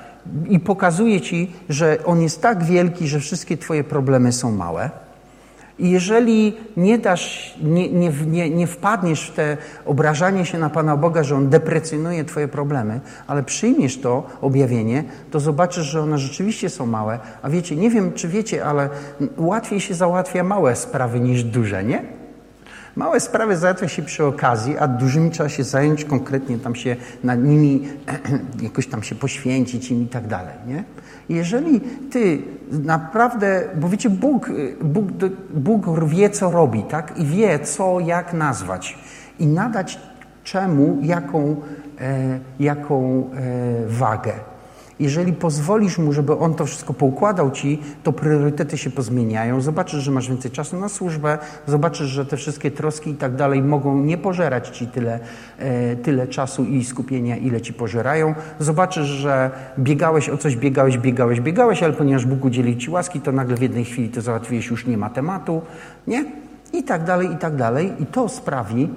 Speaker 1: i pokazuje ci, że On jest tak wielki, że wszystkie Twoje problemy są małe. I jeżeli nie, dasz, nie, nie, nie, nie wpadniesz w te obrażanie się na Pana Boga, że On deprecjonuje Twoje problemy, ale przyjmiesz to objawienie, to zobaczysz, że one rzeczywiście są małe. A wiecie, nie wiem, czy wiecie, ale łatwiej się załatwia małe sprawy niż duże, nie? Małe sprawy załatwia się przy okazji, a dużymi trzeba się zająć konkretnie, tam się nad nimi jakoś tam się poświęcić im i tak dalej, nie? Jeżeli ty naprawdę, bo wiecie, Bóg, Bóg, Bóg wie, co robi, tak? I wie, co, jak nazwać. I nadać czemu, jaką, e, jaką e, wagę. Jeżeli pozwolisz mu, żeby on to wszystko poukładał ci, to priorytety się pozmieniają. Zobaczysz, że masz więcej czasu na służbę, zobaczysz, że te wszystkie troski i tak dalej mogą nie pożerać ci tyle, e, tyle czasu i skupienia, ile ci pożerają. Zobaczysz, że biegałeś o coś, biegałeś, biegałeś, biegałeś, ale ponieważ Bóg udzielił ci łaski, to nagle w jednej chwili to załatwiłeś, już nie ma tematu, nie? I tak dalej, i tak dalej. I to sprawi,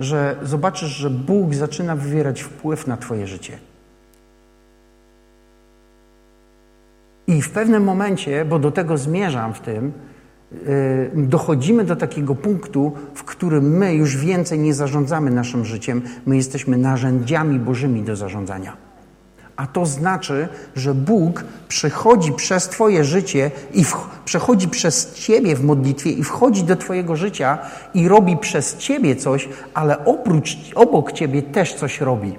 Speaker 1: że zobaczysz, że Bóg zaczyna wywierać wpływ na twoje życie. I w pewnym momencie, bo do tego zmierzam w tym, y, dochodzimy do takiego punktu, w którym my już więcej nie zarządzamy naszym życiem, my jesteśmy narzędziami Bożymi do zarządzania. A to znaczy, że Bóg przechodzi przez Twoje życie i w, przechodzi przez Ciebie w modlitwie i wchodzi do Twojego życia i robi przez Ciebie coś, ale oprócz, obok Ciebie też coś robi.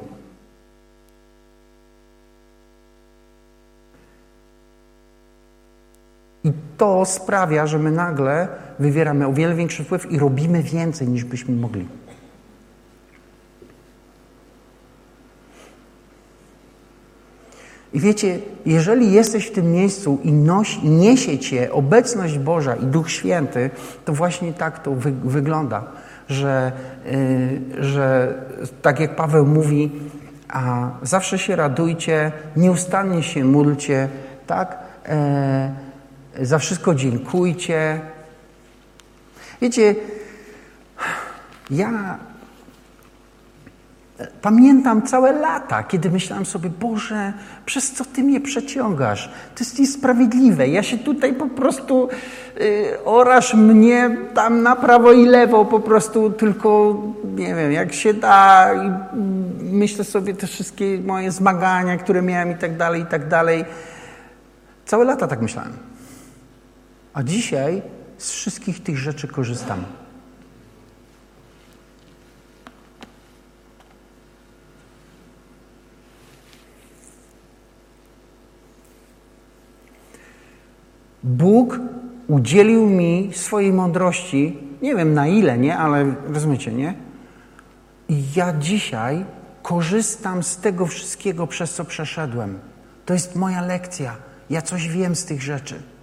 Speaker 1: I to sprawia, że my nagle wywieramy o wiele większy wpływ i robimy więcej niż byśmy mogli. I wiecie, jeżeli jesteś w tym miejscu i nosi, niesie cię obecność Boża i Duch Święty, to właśnie tak to wy, wygląda, że, yy, że tak jak Paweł mówi, a zawsze się radujcie, nieustannie się módlcie, tak? Yy, za wszystko dziękujcie. Wiecie, ja pamiętam całe lata, kiedy myślałem sobie, Boże, przez co Ty mnie przeciągasz? To jest niesprawiedliwe. Ja się tutaj po prostu y, mnie tam na prawo i lewo, po prostu tylko, nie wiem, jak się da. I myślę sobie te wszystkie moje zmagania, które miałem i tak dalej, i tak dalej. Całe lata tak myślałem. A dzisiaj z wszystkich tych rzeczy korzystam. Bóg udzielił mi swojej mądrości, nie wiem na ile, nie, ale rozumiecie, nie? I ja dzisiaj korzystam z tego wszystkiego, przez co przeszedłem. To jest moja lekcja. Ja coś wiem z tych rzeczy.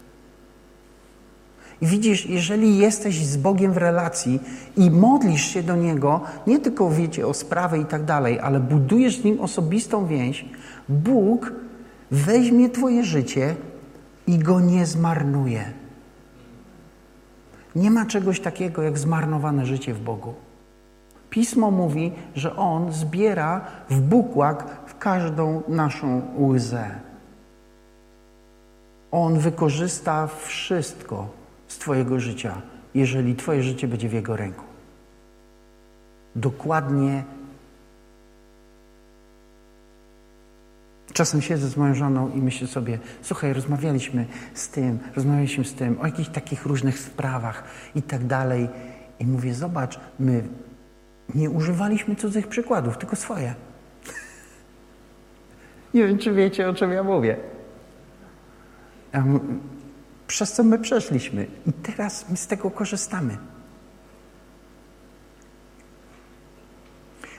Speaker 1: I widzisz, jeżeli jesteś z Bogiem w relacji i modlisz się do Niego, nie tylko wiecie o sprawę i tak dalej, ale budujesz z Nim osobistą więź, Bóg weźmie Twoje życie i go nie zmarnuje. Nie ma czegoś takiego jak zmarnowane życie w Bogu. Pismo mówi, że On zbiera w bukłak w każdą naszą łzę. On wykorzysta wszystko z Twojego życia, jeżeli Twoje życie będzie w Jego ręku. Dokładnie. Czasem siedzę z moją żoną i myślę sobie, słuchaj, rozmawialiśmy z tym, rozmawialiśmy z tym, o jakichś takich różnych sprawach i tak dalej. I mówię, zobacz, my nie używaliśmy cudzych przykładów, tylko swoje. nie wiem, czy wiecie, o czym ja mówię. Przez co my przeszliśmy i teraz my z tego korzystamy.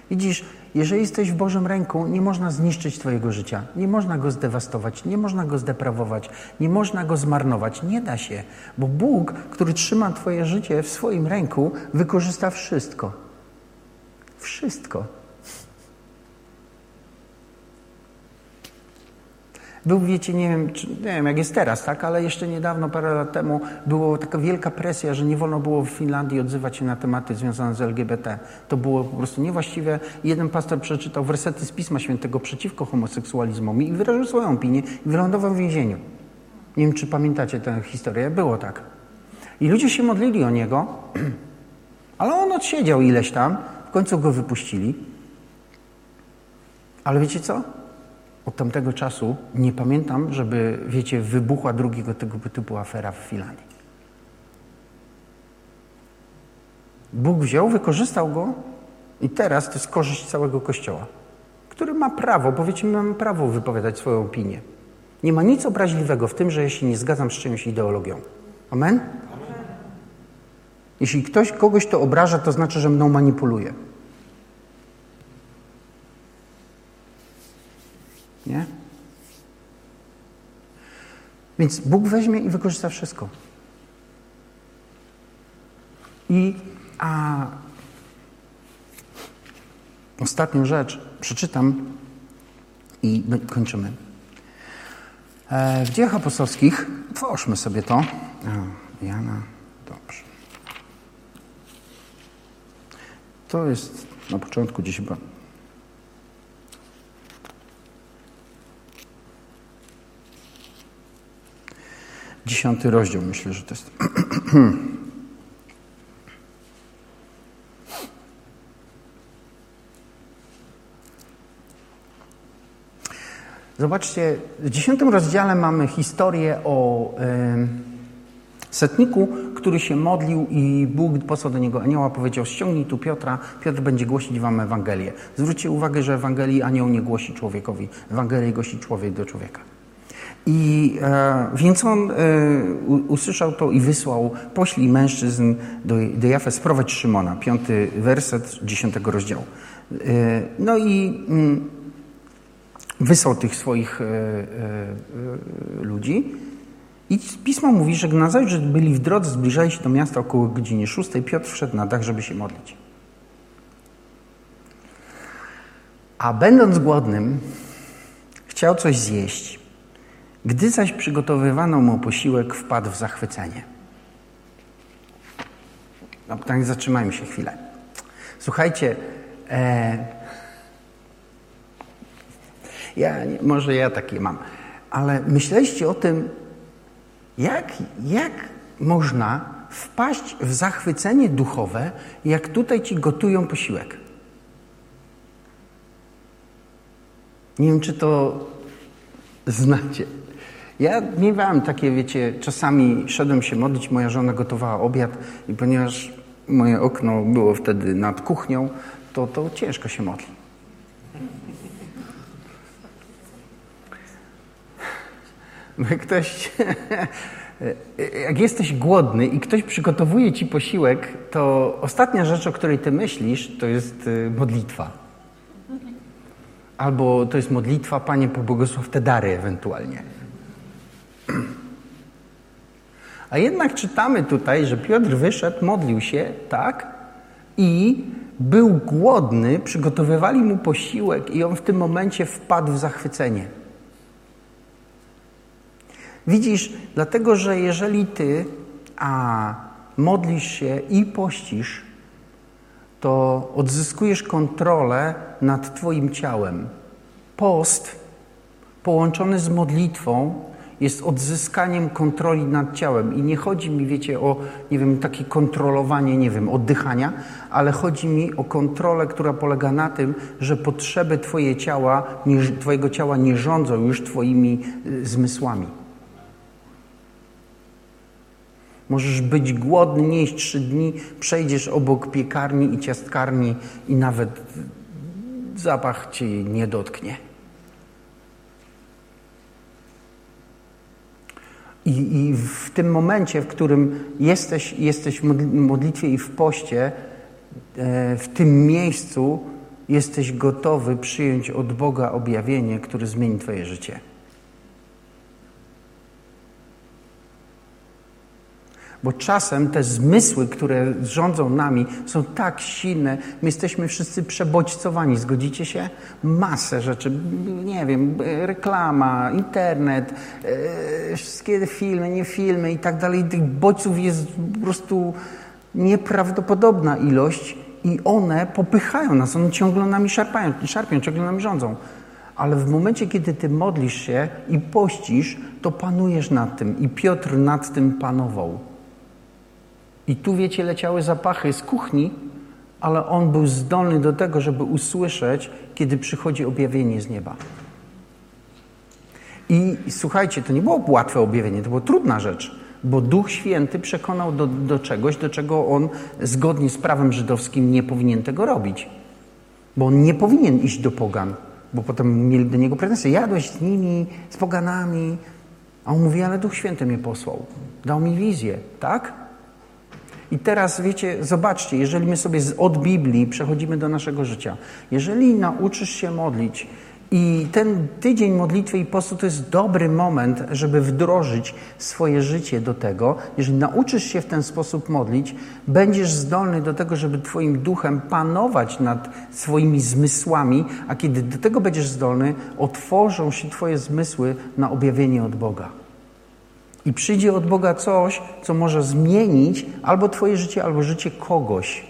Speaker 1: Widzisz, jeżeli jesteś w Bożym ręku, nie można zniszczyć Twojego życia, nie można go zdewastować, nie można go zdeprawować, nie można go zmarnować. Nie da się, bo Bóg, który trzyma Twoje życie w swoim ręku, wykorzysta wszystko. Wszystko. Był, wiecie, nie wiem, czy, nie wiem jak jest teraz, tak, ale jeszcze niedawno, parę lat temu, była taka wielka presja, że nie wolno było w Finlandii odzywać się na tematy związane z LGBT. To było po prostu niewłaściwe. Jeden pastor przeczytał wersety z Pisma Świętego przeciwko homoseksualizmowi i wyraził swoją opinię i wylądował w więzieniu. Nie wiem, czy pamiętacie tę historię. Było tak. I ludzie się modlili o niego, ale on odsiedział ileś tam, w końcu go wypuścili. Ale wiecie co? Od tamtego czasu nie pamiętam, żeby, wiecie, wybuchła drugiego tego typu afera w Finlandii. Bóg wziął, wykorzystał go i teraz to jest korzyść całego Kościoła, który ma prawo, bo wiecie, my mamy prawo wypowiadać swoją opinię. Nie ma nic obraźliwego w tym, że ja się nie zgadzam z czyjąś ideologią. Amen? Jeśli ktoś kogoś to obraża, to znaczy, że mną manipuluje. Nie? Więc Bóg weźmie i wykorzysta wszystko. I a ostatnią rzecz przeczytam i kończymy. E, w dziejach apostolskich, tworzmy sobie to. Jana, dobrze. To jest na początku gdzieś chyba Dziesiąty rozdział, myślę, że to jest. Zobaczcie, w dziesiątym rozdziale mamy historię o setniku, który się modlił i Bóg posłał do niego anioła, powiedział ściągnij tu Piotra, Piotr będzie głosić wam Ewangelię. Zwróćcie uwagę, że Ewangelii anioł nie głosi człowiekowi, Ewangelię głosi człowiek do człowieka. I e, więc on e, usłyszał to i wysłał, poślij mężczyzn do, do Jafy, sprowadź Szymona, piąty werset dziesiątego rozdziału. E, no i mm, wysłał tych swoich e, e, ludzi i pismo mówi, że nazajutrz byli w drodze, zbliżali się do miasta około godziny szóstej. Piotr wszedł na dach, żeby się modlić. A będąc głodnym, chciał coś zjeść. Gdy zaś przygotowywano mu posiłek, wpadł w zachwycenie. No, tak zatrzymajmy się chwilę. Słuchajcie, e, ja, może ja takie mam, ale myśleliście o tym, jak, jak można wpaść w zachwycenie duchowe, jak tutaj ci gotują posiłek. Nie wiem, czy to znacie. Ja miewałem takie, wiecie, czasami szedłem się modlić, moja żona gotowała obiad i ponieważ moje okno było wtedy nad kuchnią, to, to ciężko się modli. Ktoś, jak jesteś głodny i ktoś przygotowuje ci posiłek, to ostatnia rzecz, o której ty myślisz, to jest y, modlitwa. Albo to jest modlitwa, Panie, pobłogosław te dary ewentualnie. A jednak czytamy tutaj, że Piotr wyszedł, modlił się, tak? I był głodny, przygotowywali mu posiłek i on w tym momencie wpadł w zachwycenie. Widzisz, dlatego że jeżeli ty a modlisz się i pościsz, to odzyskujesz kontrolę nad Twoim ciałem. Post połączony z modlitwą jest odzyskaniem kontroli nad ciałem. I nie chodzi mi, wiecie, o, nie wiem, takie kontrolowanie, nie wiem, oddychania, ale chodzi mi o kontrolę, która polega na tym, że potrzeby twoje ciała, nie, Twojego ciała nie rządzą już Twoimi y, zmysłami. Możesz być głodny, nie jeść trzy dni, przejdziesz obok piekarni i ciastkarni i nawet zapach Cię nie dotknie. I, I, w tym momencie, w którym jesteś, jesteś w modlitwie i w poście, e, w tym miejscu jesteś gotowy przyjąć od Boga objawienie, które zmieni Twoje życie. Bo czasem te zmysły, które rządzą nami, są tak silne, my jesteśmy wszyscy przebodźcowani. Zgodzicie się? Masę rzeczy, nie wiem, reklama, internet, e, wszystkie filmy, nie filmy i tak dalej. Tych bodźców jest po prostu nieprawdopodobna ilość i one popychają nas, one ciągle nami szarpają, szarpią, ciągle nami rządzą. Ale w momencie, kiedy ty modlisz się i pościsz, to panujesz nad tym. I Piotr nad tym panował. I tu, wiecie, leciały zapachy z kuchni, ale on był zdolny do tego, żeby usłyszeć, kiedy przychodzi objawienie z nieba. I słuchajcie, to nie było łatwe objawienie, to była trudna rzecz, bo Duch Święty przekonał do, do czegoś, do czego on zgodnie z prawem żydowskim nie powinien tego robić. Bo on nie powinien iść do pogan, bo potem mieli do niego pretensje. Jadłeś z nimi, z poganami. A on mówi, ale Duch Święty mnie posłał. Dał mi wizję, tak? I teraz, wiecie, zobaczcie, jeżeli my sobie od Biblii przechodzimy do naszego życia, jeżeli nauczysz się modlić i ten tydzień modlitwy i postu to jest dobry moment, żeby wdrożyć swoje życie do tego, jeżeli nauczysz się w ten sposób modlić, będziesz zdolny do tego, żeby Twoim duchem panować nad swoimi zmysłami, a kiedy do tego będziesz zdolny, otworzą się Twoje zmysły na objawienie od Boga. I przyjdzie od Boga coś, co może zmienić albo Twoje życie, albo życie kogoś.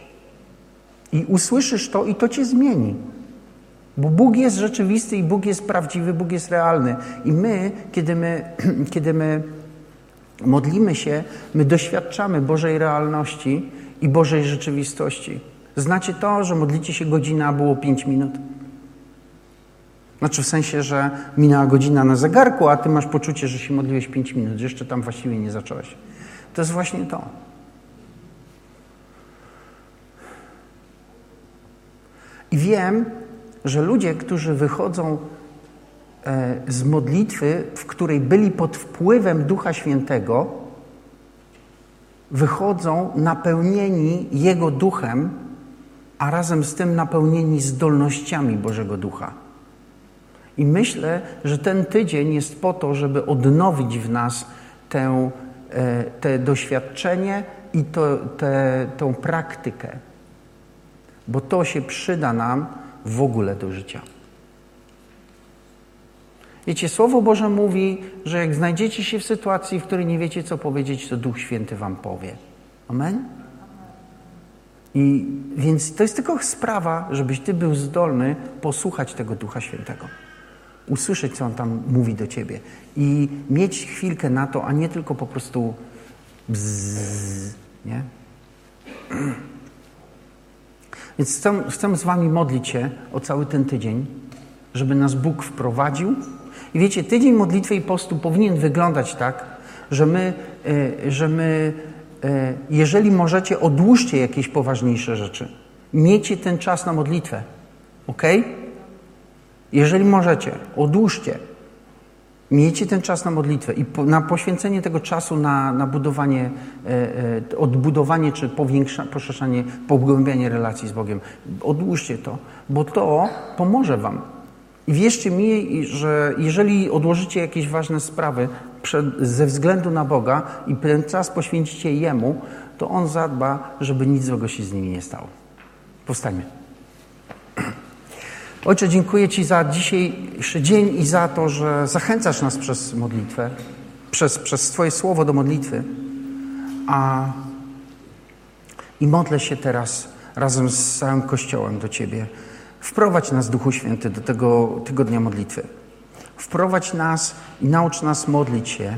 Speaker 1: I usłyszysz to i to Cię zmieni. Bo Bóg jest rzeczywisty i Bóg jest prawdziwy, Bóg jest realny. I my, kiedy my, kiedy my modlimy się, my doświadczamy Bożej realności i Bożej rzeczywistości. Znacie to, że modlicie się godzina, a było pięć minut? Znaczy w sensie, że minęła godzina na zegarku, a ty masz poczucie, że się modliłeś 5 minut, jeszcze tam właściwie nie zacząłeś. To jest właśnie to. I wiem, że ludzie, którzy wychodzą e, z modlitwy, w której byli pod wpływem Ducha Świętego, wychodzą napełnieni Jego duchem, a razem z tym napełnieni zdolnościami Bożego Ducha. I myślę, że ten tydzień jest po to, żeby odnowić w nas tę, e, te doświadczenie i to, te, tą praktykę, bo to się przyda nam w ogóle do życia. Wiecie, Słowo Boże mówi, że jak znajdziecie się w sytuacji, w której nie wiecie, co powiedzieć, to Duch Święty wam powie. Amen? I więc to jest tylko sprawa, żebyś ty był zdolny posłuchać tego Ducha Świętego usłyszeć, co On tam mówi do ciebie i mieć chwilkę na to, a nie tylko po prostu bzzz, nie? Więc chcę, chcę z wami modlić się o cały ten tydzień, żeby nas Bóg wprowadził. I wiecie, tydzień modlitwy i postu powinien wyglądać tak, że my, e, że my e, jeżeli możecie, odłóżcie jakieś poważniejsze rzeczy. Miejcie ten czas na modlitwę. ok? Jeżeli możecie, odłóżcie. Miejcie ten czas na modlitwę i na poświęcenie tego czasu na, na budowanie, e, e, odbudowanie czy poszerzanie, pogłębianie relacji z Bogiem. Odłóżcie to, bo to pomoże Wam. I wierzcie mi, że jeżeli odłożycie jakieś ważne sprawy przed, ze względu na Boga i ten czas poświęcicie Jemu, to On zadba, żeby nic złego się z nimi nie stało. Powstańmy. Ojcze, dziękuję Ci za dzisiejszy dzień i za to, że zachęcasz nas przez modlitwę, przez, przez Twoje słowo do modlitwy. A i modlę się teraz razem z całym Kościołem do Ciebie. Wprowadź nas, Duchu Święty, do tego tygodnia modlitwy. Wprowadź nas i naucz nas modlić się.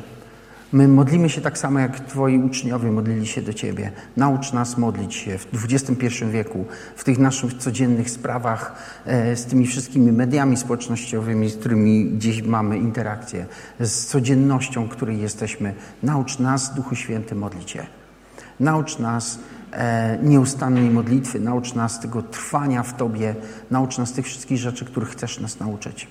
Speaker 1: My modlimy się tak samo, jak Twoi uczniowie modlili się do Ciebie. Naucz nas modlić się w XXI wieku, w tych naszych codziennych sprawach, e, z tymi wszystkimi mediami społecznościowymi, z którymi dziś mamy interakcję, z codziennością, której jesteśmy. Naucz nas, Duchu Święty, modlić się. Naucz nas e, nieustannej modlitwy, naucz nas tego trwania w Tobie, naucz nas tych wszystkich rzeczy, których chcesz nas nauczyć.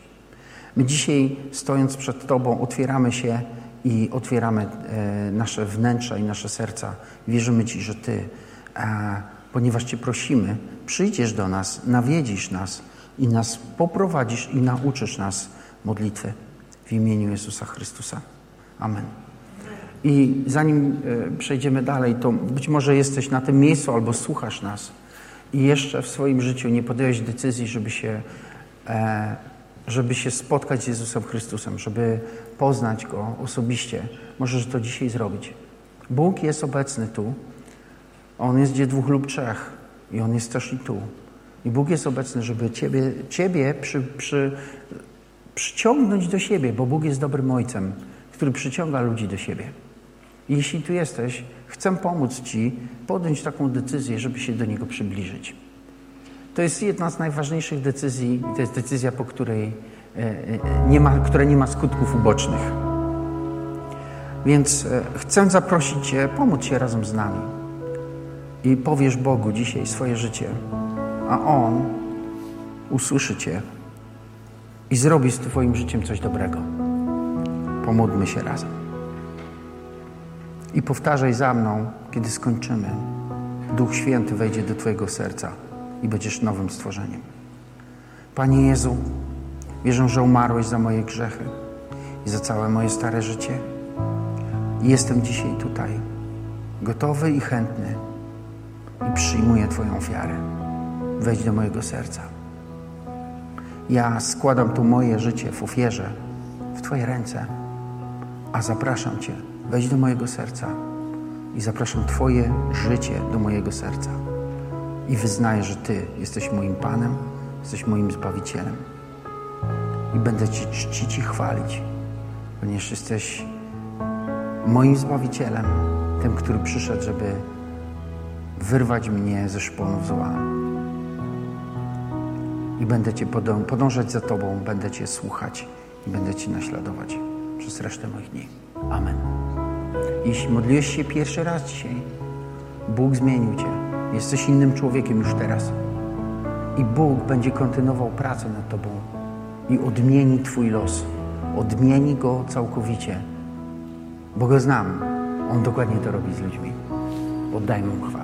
Speaker 1: My dzisiaj, stojąc przed Tobą, otwieramy się i otwieramy e, nasze wnętrza i nasze serca. Wierzymy Ci, że Ty, e, ponieważ Cię prosimy, przyjdziesz do nas, nawiedzisz nas i nas poprowadzisz i nauczysz nas modlitwy w imieniu Jezusa Chrystusa. Amen. I zanim e, przejdziemy dalej, to być może jesteś na tym miejscu albo słuchasz nas i jeszcze w swoim życiu nie podjąłeś decyzji, żeby się, żeby się spotkać z Jezusem Chrystusem, żeby poznać Go osobiście, możesz to dzisiaj zrobić. Bóg jest obecny tu. On jest gdzie dwóch lub trzech i On jest też i tu. I Bóg jest obecny, żeby Ciebie, ciebie przy, przy, przyciągnąć do siebie, bo Bóg jest dobrym Ojcem, który przyciąga ludzi do siebie. I jeśli tu jesteś, chcę pomóc Ci podjąć taką decyzję, żeby się do Niego przybliżyć. To jest jedna z najważniejszych decyzji, to jest decyzja, po której nie ma, które nie ma skutków ubocznych. Więc e, chcę zaprosić Cię, pomóc Cię razem z nami. I powiesz Bogu dzisiaj swoje życie, a On usłyszy Cię i zrobi z Twoim życiem coś dobrego. Pomódlmy się razem. I powtarzaj za mną, kiedy skończymy. Duch Święty wejdzie do Twojego serca i będziesz nowym stworzeniem. Panie Jezu, Wierzę, że umarłeś za moje grzechy i za całe moje stare życie. I jestem dzisiaj tutaj, gotowy i chętny i przyjmuję Twoją ofiarę. Wejdź do mojego serca. Ja składam tu moje życie w ofierze, w Twoje ręce, a zapraszam Cię, wejdź do mojego serca i zapraszam Twoje życie do mojego serca. I wyznaję, że Ty jesteś moim Panem, jesteś moim Zbawicielem i będę Ci czcić i chwalić, ponieważ jesteś moim Zbawicielem, tym, który przyszedł, żeby wyrwać mnie ze szponów zła. I będę Cię podążać za Tobą, będę Cię słuchać i będę Cię naśladować przez resztę moich dni. Amen. Jeśli modliłeś się pierwszy raz dzisiaj, Bóg zmienił Cię. Jesteś innym człowiekiem już teraz. I Bóg będzie kontynuował pracę nad Tobą i odmieni Twój los. Odmieni go całkowicie, bo go znam. On dokładnie to robi z ludźmi. Oddajmy mu chwałę.